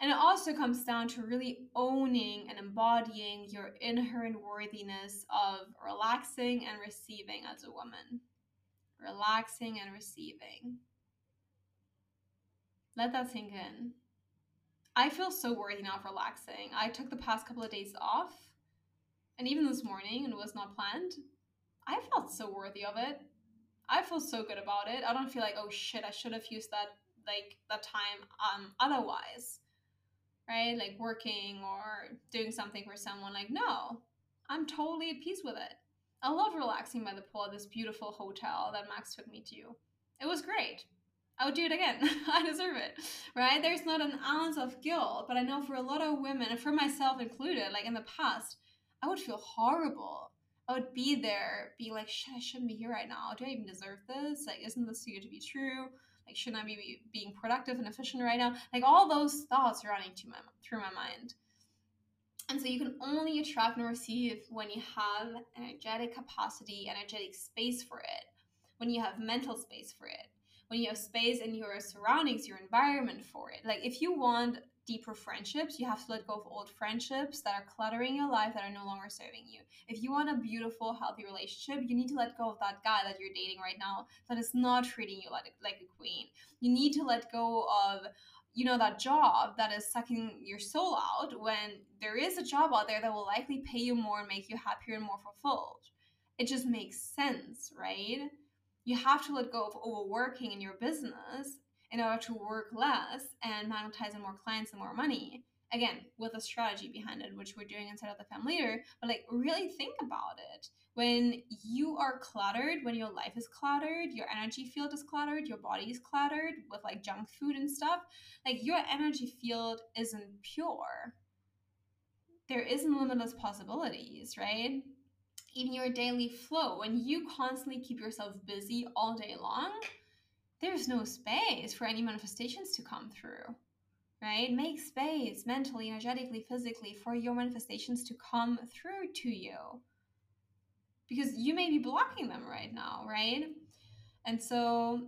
And it also comes down to really owning and embodying your inherent worthiness of relaxing and receiving as a woman. Relaxing and receiving. Let that sink in. I feel so worthy now of relaxing. I took the past couple of days off, and even this morning, and it was not planned. I felt so worthy of it. I feel so good about it. I don't feel like, oh shit, I should have used that like that time um otherwise right? Like working or doing something for someone. Like, no, I'm totally at peace with it. I love relaxing by the pool at this beautiful hotel that Max took me to. It was great. I would do it again. I deserve it, right? There's not an ounce of guilt, but I know for a lot of women, and for myself included, like in the past, I would feel horrible. I would be there, be like, shit, I shouldn't be here right now. Do I even deserve this? Like, isn't this too good to be true? Like, shouldn't I be being productive and efficient right now? Like, all those thoughts running to my, through my mind. And so you can only attract and receive when you have energetic capacity, energetic space for it, when you have mental space for it, when you have space in your surroundings, your environment for it. Like if you want deeper friendships, you have to let go of old friendships that are cluttering your life that are no longer serving you. If you want a beautiful, healthy relationship, you need to let go of that guy that you're dating right now that is not treating you like, like a queen. You need to let go of you know that job that is sucking your soul out when there is a job out there that will likely pay you more and make you happier and more fulfilled it just makes sense right you have to let go of overworking in your business in order to work less and magnetizing more clients and more money. Again with a strategy behind it which we're doing inside of the fem leader but like really think about it. When you are cluttered when your life is cluttered your energy field is cluttered your body is cluttered with like junk food and stuff like your energy field isn't pure. There isn't limitless possibilities right? Even your daily flow when you constantly keep yourself busy all day long there's no space for any manifestations to come through, right? Make space mentally, energetically, physically for your manifestations to come through to you because you may be blocking them right now, right? And so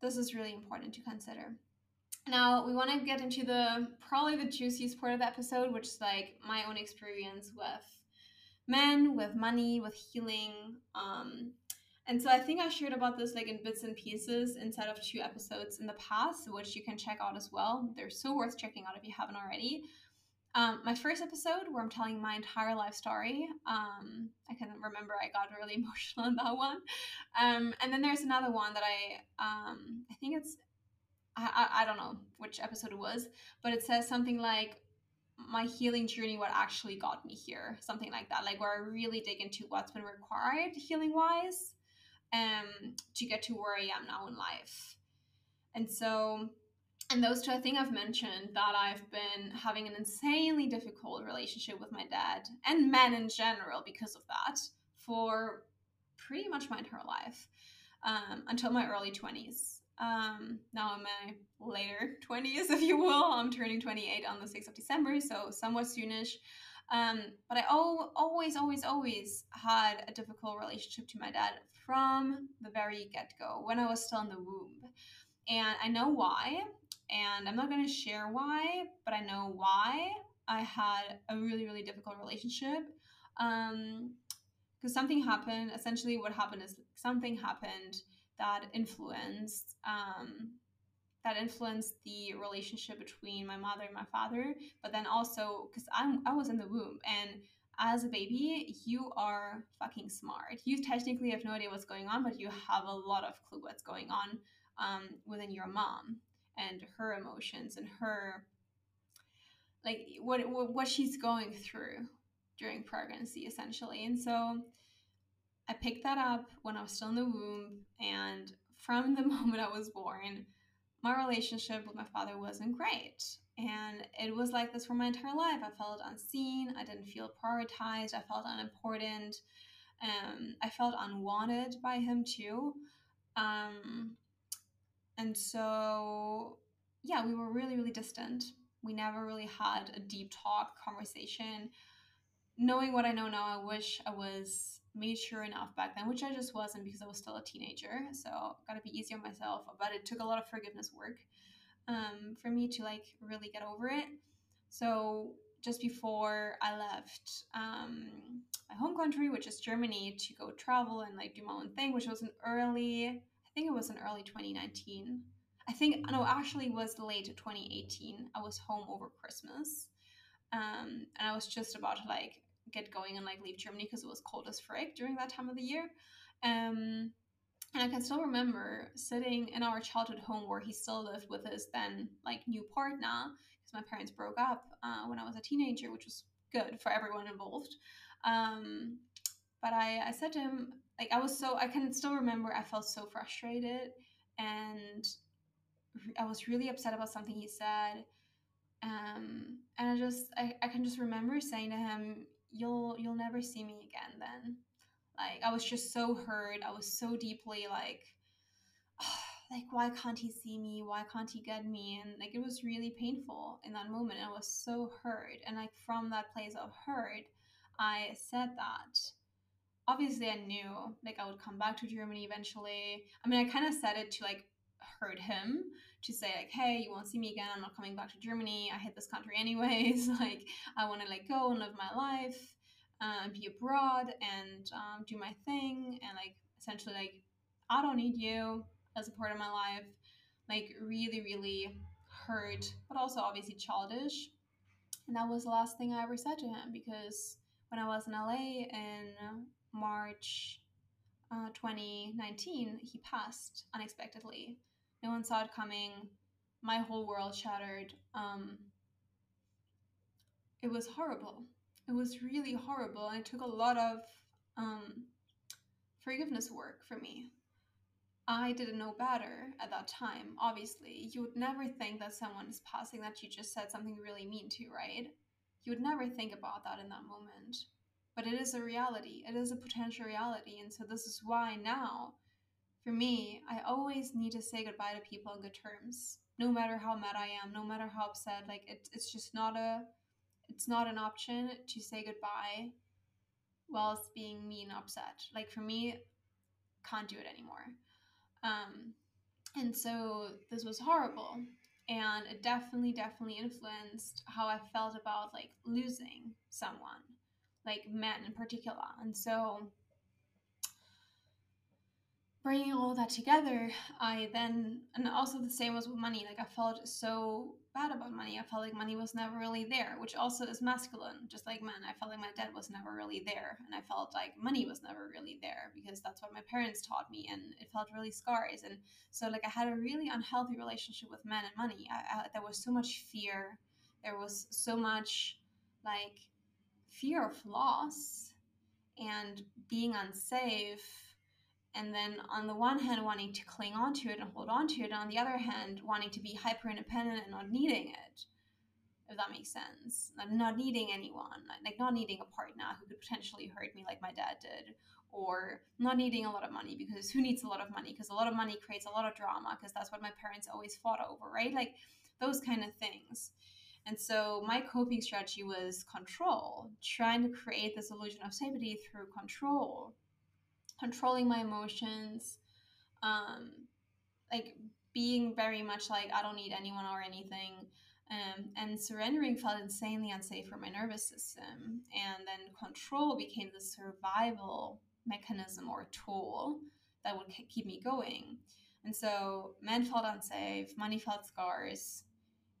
this is really important to consider. Now, we want to get into the probably the juiciest part of the episode, which is like my own experience with men, with money, with healing, um, and so I think I shared about this like in bits and pieces inside of two episodes in the past, which you can check out as well. They're so worth checking out if you haven't already. Um, my first episode, where I'm telling my entire life story, um, I can remember I got really emotional in that one. Um, and then there's another one that I, um, I think it's, I, I, I don't know which episode it was, but it says something like, my healing journey, what actually got me here, something like that, like where I really dig into what's been required healing wise um, to get to where I am now in life. And so, and those two, I think I've mentioned that I've been having an insanely difficult relationship with my dad and men in general because of that for pretty much my entire life. um, until my early 20s. Um, now in my later 20s, if you will, I'm turning 28 on the 6th of December, so somewhat soonish. Um, but I always, always, always had a difficult relationship to my dad from the very get go when I was still in the womb. And I know why, and I'm not going to share why, but I know why I had a really, really difficult relationship. Um, because something happened. Essentially, what happened is something happened that influenced um, that influenced the relationship between my mother and my father. But then also because I'm I was in the womb and as a baby, you are fucking smart. You technically have no idea what's going on, but you have a lot of clue what's going on um, within your mom and her emotions and her like what what she's going through during pregnancy essentially and so i picked that up when i was still in the womb and from the moment i was born my relationship with my father wasn't great. And it was like this for my entire life. I felt unseen. I didn't feel prioritized. I felt unimportant. Um, i felt unwanted by him too. Um, and so yeah we were really really distant. We never really had a deep talk conversation. Knowing what I know now, I wish I was mature enough back then, which I just wasn't because I was still a teenager. So got to be easy on myself. But it took a lot of forgiveness work um, for me to like really get over it. So just before I left um, my home country, which is Germany, to go travel and like do my own thing, which was an early, I think it was in early 2019. I think no, actually was late 2018. I was home over Christmas. Um, and I was just about to like get going and like leave Germany because it was cold as frick during that time of the year. Um, and I can still remember sitting in our childhood home where he still lived with his then like new partner because my parents broke up uh, when I was a teenager, which was good for everyone involved. Um, but I, I said to him, like, I was so, I can still remember I felt so frustrated and I was really upset about something he said. Um, and I just, I, I can just remember saying to him, you'll you'll never see me again then. Like i was just so hurt. I was so deeply like oh, like why can't he see me? Why can't he get me? And like it was really painful in that moment. I was so hurt. And like from that place of hurt i said that. Obviously i knew like i would come back to germany eventually. I mean i kind of said it to like hurt him to say like hey you won't see me again. I'm not coming back to germany. I hate this country anyways. Like i want to like go and live my life uh, be abroad and um, do my thing. And like essentially like i don't need you as a part of my life. Like really really hurt but also obviously childish. And that was the last thing i ever said to him because when i was in la in march uh, 2019 he passed unexpectedly no one saw it coming. My whole world shattered. Um, it was horrible. It was really horrible. And it took a lot of um, forgiveness work for me. I didn't know better at that time, obviously. You would never think that someone is passing that you just said something really mean to, right? You would never think about that in that moment. But it is a reality, it is a potential reality. And so, this is why now for me, I always need to say goodbye to people on good terms. No matter how mad I am, no matter how upset, like it, it's just not a it's not an option to say goodbye whilst being mean upset. Like for me, can't do it anymore. Um, and so this was horrible. And it definitely, definitely influenced how I felt about like losing someone, like men in particular. And so bringing all that together, I then, and also the same was with money. Like I felt so bad about money. I felt like money was never really there, which also is masculine, just like men. I felt like my dad was never really there. And I felt like money was never really there because that's what my parents taught me. And it felt really scars. And so, like, I had a really unhealthy relationship with men and money. I, I, there was so much fear. There was so much, like, fear of loss and being unsafe and then on the one hand wanting to cling on to it and hold on to it and on the other hand wanting to be hyper independent and not needing it if that makes sense like not needing anyone like not needing a partner who could potentially hurt me like my dad did or not needing a lot of money because who needs a lot of money? Because a lot of money creates a lot of drama because that's what my parents always fought over, right? Like those kind of things. And so my coping strategy was control, trying to create this illusion of safety through control, controlling my emotions, um, like being very much like I don't need anyone or anything. Um, and surrendering felt insanely unsafe for my nervous system. And then control became the survival mechanism or tool that would keep me going. And so men felt unsafe, money felt scarce,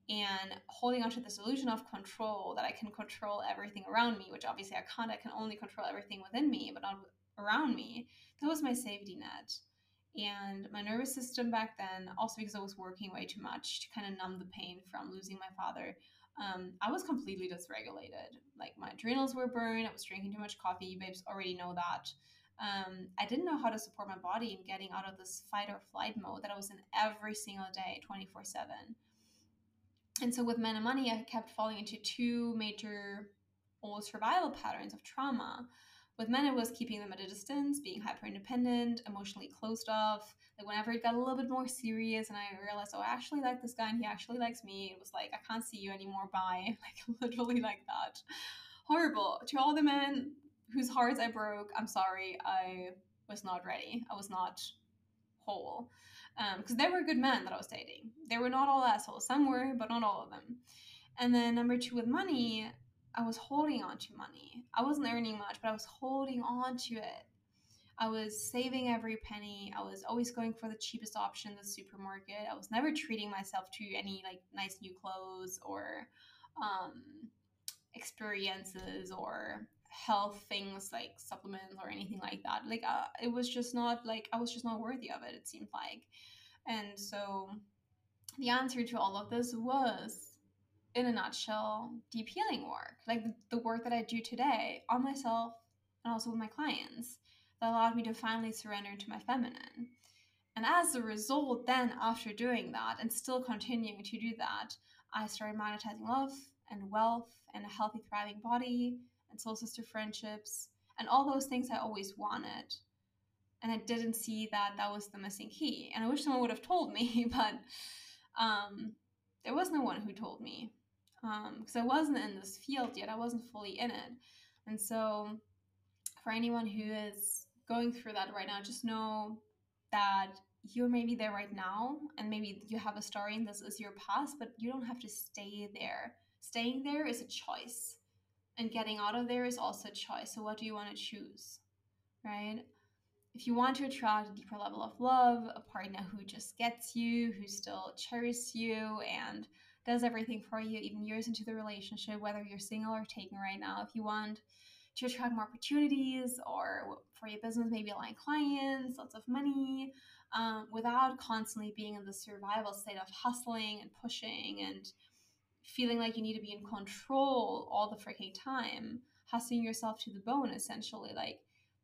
and holding onto this illusion of control that I can control everything around me, which obviously I can't, I can only control everything within me, but not around me. That was my safety net. And my nervous system back then, also because I was working way too much to kind of numb the pain from losing my father, um, I was completely dysregulated. Like my adrenals were burned, I was drinking too much coffee. You babes already know that. Um, I didn't know how to support my body in getting out of this fight or flight mode that I was in every single day, 24 7. And so with Men and Money, I kept falling into two major old survival patterns of trauma. With men, it was keeping them at a distance, being hyper independent, emotionally closed off. Like whenever it got a little bit more serious and I realized, oh, I actually like this guy and he actually likes me, it was like, I can't see you anymore, bye. Like literally like that. Horrible. To all the men whose hearts I broke, I'm sorry, I was not ready. I was not whole. Because um, there were good men that I was dating. They were not all assholes. Some were, but not all of them. And then number two, with money, I was holding on to money. I wasn't earning much, but I was holding on to it. I was saving every penny. I was always going for the cheapest option the supermarket. I was never treating myself to any like nice new clothes or um, experiences or health things like supplements or anything like that. Like uh, it was just not like I was just not worthy of it. It seemed like, and so the answer to all of this was in a nutshell, deep healing work, like the, work that I do today on myself and also with my clients that allowed me to finally surrender to my feminine. And as a result, then after doing that and still continuing to do that, I started monetizing love and wealth and a healthy, thriving body and soul sister friendships and all those things I always wanted. And I didn't see that that was the missing key. And I wish someone would have told me, but um, there was no one who told me because um, I wasn't in this field yet. I wasn't fully in it. And so, for anyone who is going through that right now, just know that you're maybe there right now, and maybe you have a story and this is your past, but you don't have to stay there. Staying there is a choice, and getting out of there is also a choice. So, what do you want to choose? Right? If you want to attract a deeper level of love, a partner who just gets you, who still cherishes you, and does everything for you, even years into the relationship, whether you're single or taken right now. If you want to attract more opportunities or for your business, maybe align clients, lots of money, um, without constantly being in the survival state of hustling and pushing and feeling like you need to be in control all the freaking time, hustling yourself to the bone essentially, like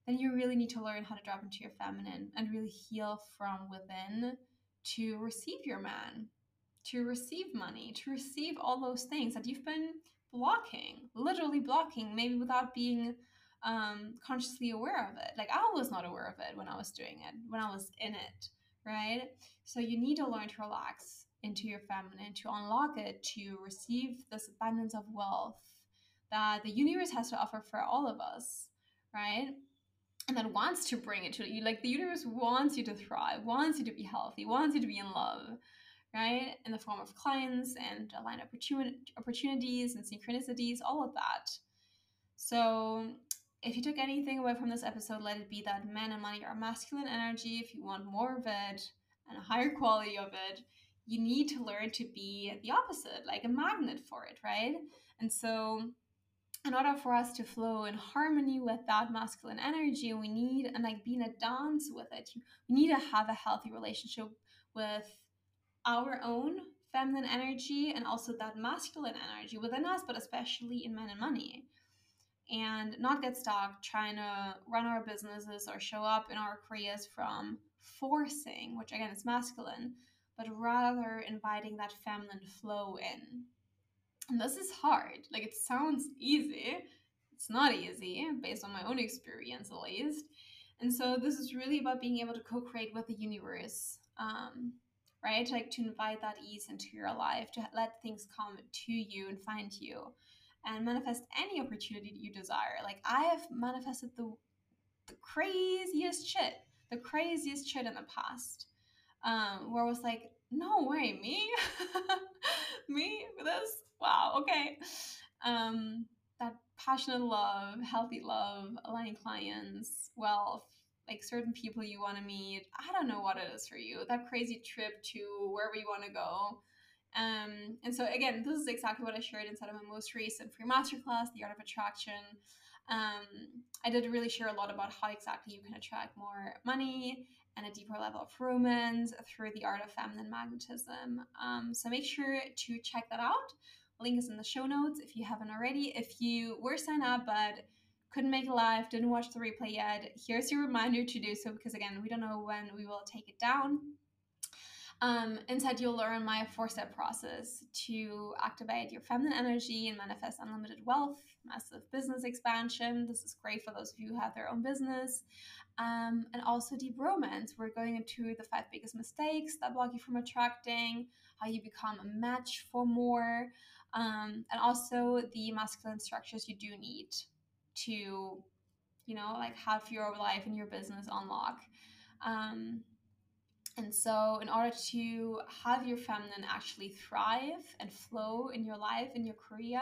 then you really need to learn how to drop into your feminine and really heal from within to receive your man to receive money, to receive all those things that you've been blocking, literally blocking, maybe without being um, consciously aware of it. Like I was not aware of it when I was doing it, when I was in it, right? So you need to learn to relax into your feminine, to unlock it, to receive this abundance of wealth that the universe has to offer for all of us, right? And that wants to bring it to you. Like the universe wants you to thrive, wants you to be healthy, wants you to be in love right? In the form of clients and aligned opportunities and synchronicities, all of that. So, if you took anything away from this episode, let it be that men and money are masculine energy. If you want more of it and a higher quality of it, you need to learn to be the opposite, like a magnet for it, right? And so, in order for us to flow in harmony with that masculine energy, we need and like be in a dance with it. We need to have a healthy relationship with our own feminine energy and also that masculine energy within us, but especially in men and money. And not get stuck trying to run our businesses or show up in our careers from forcing, which again is masculine, but rather inviting that feminine flow in. And this is hard. Like it sounds easy, it's not easy, based on my own experience at least. And so this is really about being able to co-create with the universe. Um, right? Like to invite that ease into your life, to let things come to you and find you and manifest any opportunity you desire. Like I have manifested the the craziest shit, the craziest shit in the past. Um, where I was like, no way, me? me this? Wow, okay. Um, that passionate love, healthy love, aligning clients, wealth, like certain people you want to meet. I don't know what it is for you. That crazy trip to wherever you want to go. Um, and so again, this is exactly what I shared inside of my most recent free masterclass, The Art of Attraction. Um, I did really share a lot about how exactly you can attract more money and a deeper level of romance through the art of feminine magnetism. Um, so make sure to check that out. Link is in the show notes if you haven't already. If you were signed up but couldn't make it live, didn't watch the replay yet, here's your reminder to do so because again, we don't know when we will take it down. Um, instead, you'll learn my four step process to activate your feminine energy and manifest unlimited wealth, massive business expansion. This is great for those of you who have their own business. Um, and also deep romance. We're going into the five biggest mistakes that block you from attracting, how you become a match for more, um, and also the masculine structures you do need to, you know, like have your life and your business unlock. Um, and so, in order to have your feminine actually thrive and flow in your life, in your career,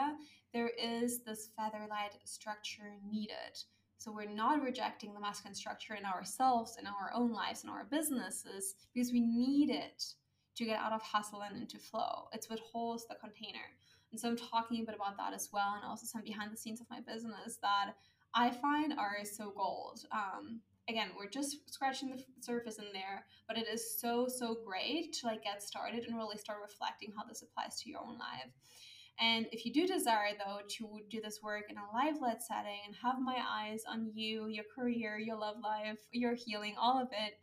there is this feather light structure needed. So, we're not rejecting the masculine structure in ourselves, in our own lives, in our businesses, because we need it to get out of hustle and into flow. It's what holds the container. And so, I'm talking a bit about that as well, and also some behind the scenes of my business that I find are so gold. Um, again we're just scratching the surface in there but it is so so great to like get started and really start reflecting how this applies to your own life and if you do desire though to do this work in a live led setting and have my eyes on you your career your love life your healing all of it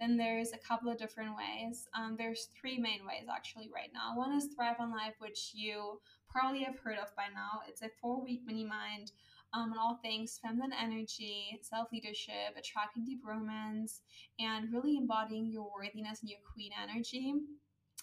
then there's a couple of different ways. Um, there's three main ways actually right now. One is thrive on life which you probably have heard of by now. It's a four week mini mind um, on all things feminine energy, self leadership, attracting deep romance, and really embodying your worthiness and your queen energy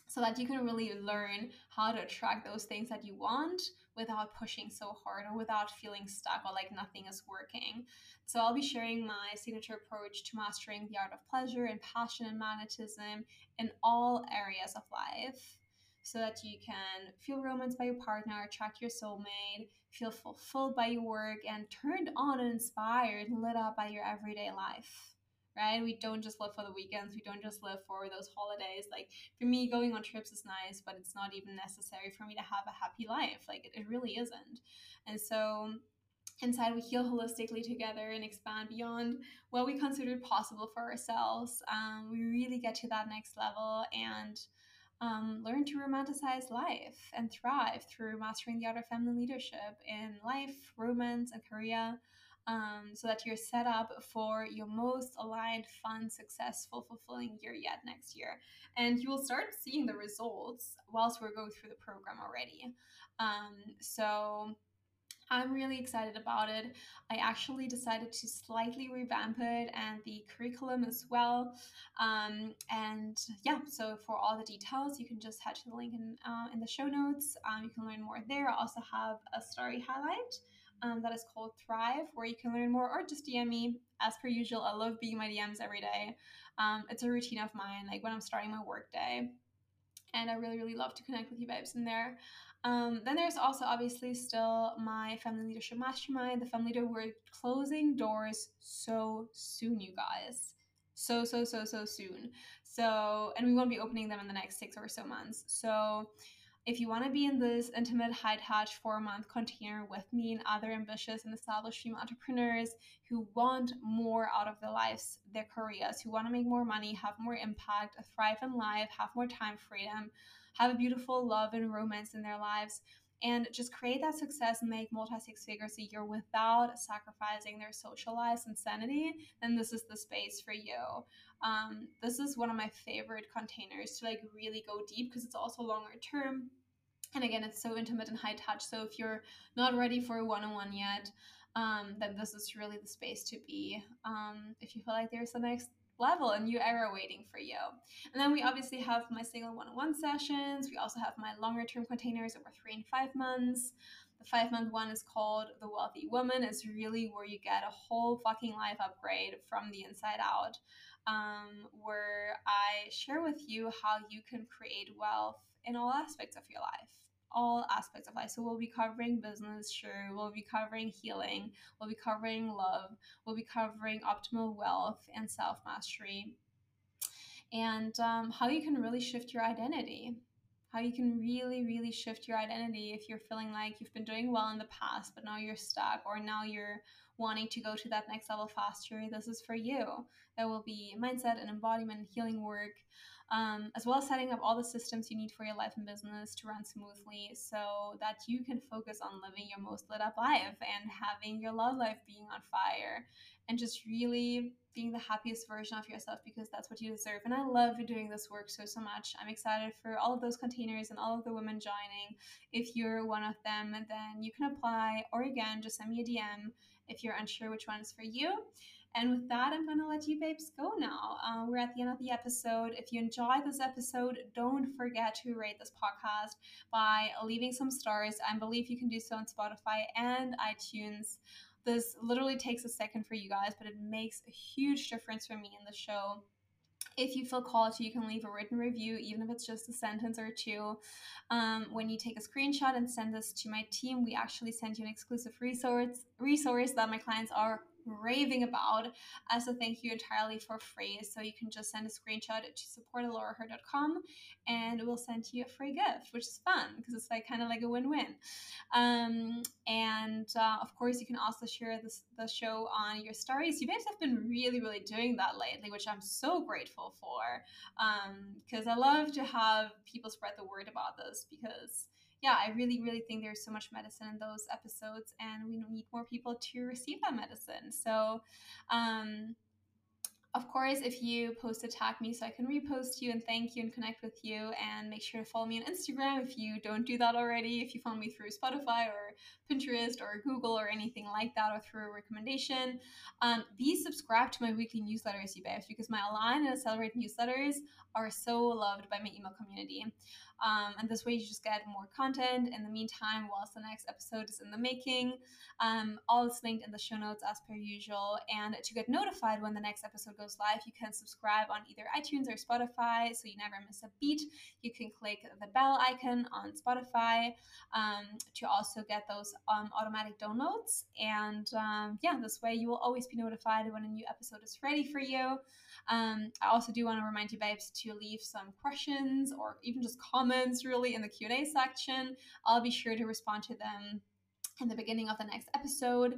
so that you can really learn how to attract those things that you want without pushing so hard or without feeling stuck or like nothing is working. So, I'll be sharing my signature approach to mastering the art of pleasure and passion and magnetism in all areas of life so that you can feel romance by your partner, attract your soulmate, feel fulfilled by your work, and turned on and inspired and lit up by your everyday life. Right? We don't just live for the weekends. We don't just live for those holidays. Like for me, going on trips is nice, but it's not even necessary for me to have a happy life. Like it, it really isn't. And so inside we heal holistically together and expand beyond what we considered possible for ourselves um, we really get to that next level and um, learn to romanticize life and thrive through mastering the art of feminine leadership in life, romance, and career. Um, so that you're set up for your most aligned, fun, successful, fulfilling year yet next year. And you will start seeing the results whilst we're going through the program already. Um, so I'm really excited about it. I actually decided to slightly revamp it and the curriculum as well. Um, and yeah, so for all the details, you can just head to the link in, uh, in the show notes. Um, you can learn more there. I also have a story highlight. Um, that is called Thrive, where you can learn more or just DM me. As per usual, I love being my DMs every day. Um, it's a routine of mine, like when I'm starting my work day. And I really, really love to connect with you babes in there. Um, then there's also obviously still my Feminine Leadership Mastermind, the Fem Leader. We're closing doors so soon, you guys. So, so, so, so soon. So, and we won't be opening them in the next six or so months. So, if you want to be in this intimate, high touch four month container with me and other ambitious and established female entrepreneurs who want more out of their lives, their careers, who want to make more money, have more impact, thrive in life, have more time freedom, have a beautiful love and romance in their lives, and just create that success and make multi six figures a year without sacrificing their social lives and sanity, then this is the space for you. Um, this is one of my favorite containers to like really go deep because it's also longer term. And again, it's so intimate and high touch. So if you're not ready for a one on one yet, um, then this is really the space to be. Um, if you feel like there's the next level and new era waiting for you. And then we obviously have my single one on one sessions. We also have my longer term containers over three and five months. The five month one is called The Wealthy Woman. It's really where you get a whole fucking life upgrade from the inside out, um, where I share with you how you can create wealth in all aspects of your life all aspects of life. So we'll be covering business, sure. We'll be covering healing. We'll be covering love. We'll be covering optimal wealth and self mastery. And um, how you can really shift your identity. How you can really, really shift your identity if you're feeling like you've been doing well in the past, but now you're stuck, or now you're wanting to go to that next level faster. This is for you. There will be mindset and embodiment healing work um, as well as setting up all the systems you need for your life and business to run smoothly so that you can focus on living your most lit up life and having your love life being on fire and just really being the happiest version of yourself because that's what you deserve. And I love doing this work so, so much. I'm excited for all of those containers and all of the women joining. If you're one of them, then you can apply, or again, just send me a DM if you're unsure which one is for you. And with that, I'm going to let you babes go now. Uh, we're at the end of the episode. If you enjoyed this episode, don't forget to rate this podcast by leaving some stars. I believe you can do so on Spotify and iTunes. This literally takes a second for you guys, but it makes a huge difference for me in the show if you feel called to, you can leave a written review, even if it's just a sentence or two. Um, when you take a screenshot and send this to my team, we actually send you an exclusive resource resource that my clients are raving about as a thank you entirely for free. So you can just send a screenshot to support.lauraher.com and we'll send you a free gift, which is fun because it's like kind of like a win-win. Um, and uh, of course, you can also share this, the show on your stories. You guys have been really, really doing that lately, which I'm so grateful for because um, I love to have people spread the word about this because yeah, I really, really think there's so much medicine in those episodes, and we need more people to receive that medicine. So, um, of course, if you post a tag me so I can repost you and thank you and connect with you and make sure to follow me on Instagram if you don't do that already. If you follow me through Spotify or Pinterest or Google or anything like that or through a recommendation, um, be subscribed to my weekly newsletters, you guys, because my Align and Accelerate newsletters are so loved by my email community. Um, and this way you just get more content in the meantime whilst the next episode is in the making. Um, all is linked in the show notes as per usual. And to get notified when the next episode goes live, you can subscribe on either iTunes or Spotify so you never miss a beat. You can click the bell icon on Spotify um, to also get those um, automatic downloads. And um, yeah, this way you will always be notified when a new episode is ready for you. Um, I also do want to remind you, babes, to leave some questions or even just comments really in the Q&A section. I'll be sure to respond to them in the beginning of the next episode.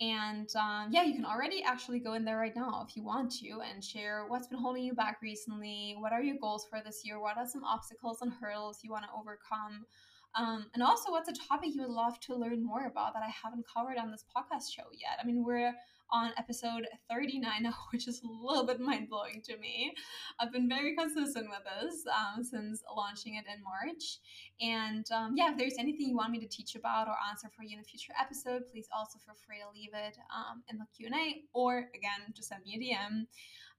And um, yeah, you can already actually go in there right now if you want to and share what's been holding you back recently. What are your goals for this year? What are some obstacles and hurdles you want to overcome? Um, and also, what's a topic you would love to learn more about that I haven't covered on this podcast show yet? I mean, we're on episode 39 which is a little bit mind blowing to me. I've been very consistent with this um, since launching it in March. And um, yeah, if there's anything you want me to teach about or answer for you in a future episode, please also feel free to leave it um, in the Q&A or again, just send me a DM.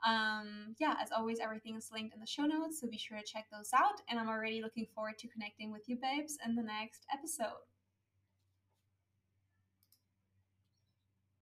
Um, yeah, as always, everything is linked in the show notes, so be sure to check those out. And I'm already looking forward to connecting with you, babes, in the next episode.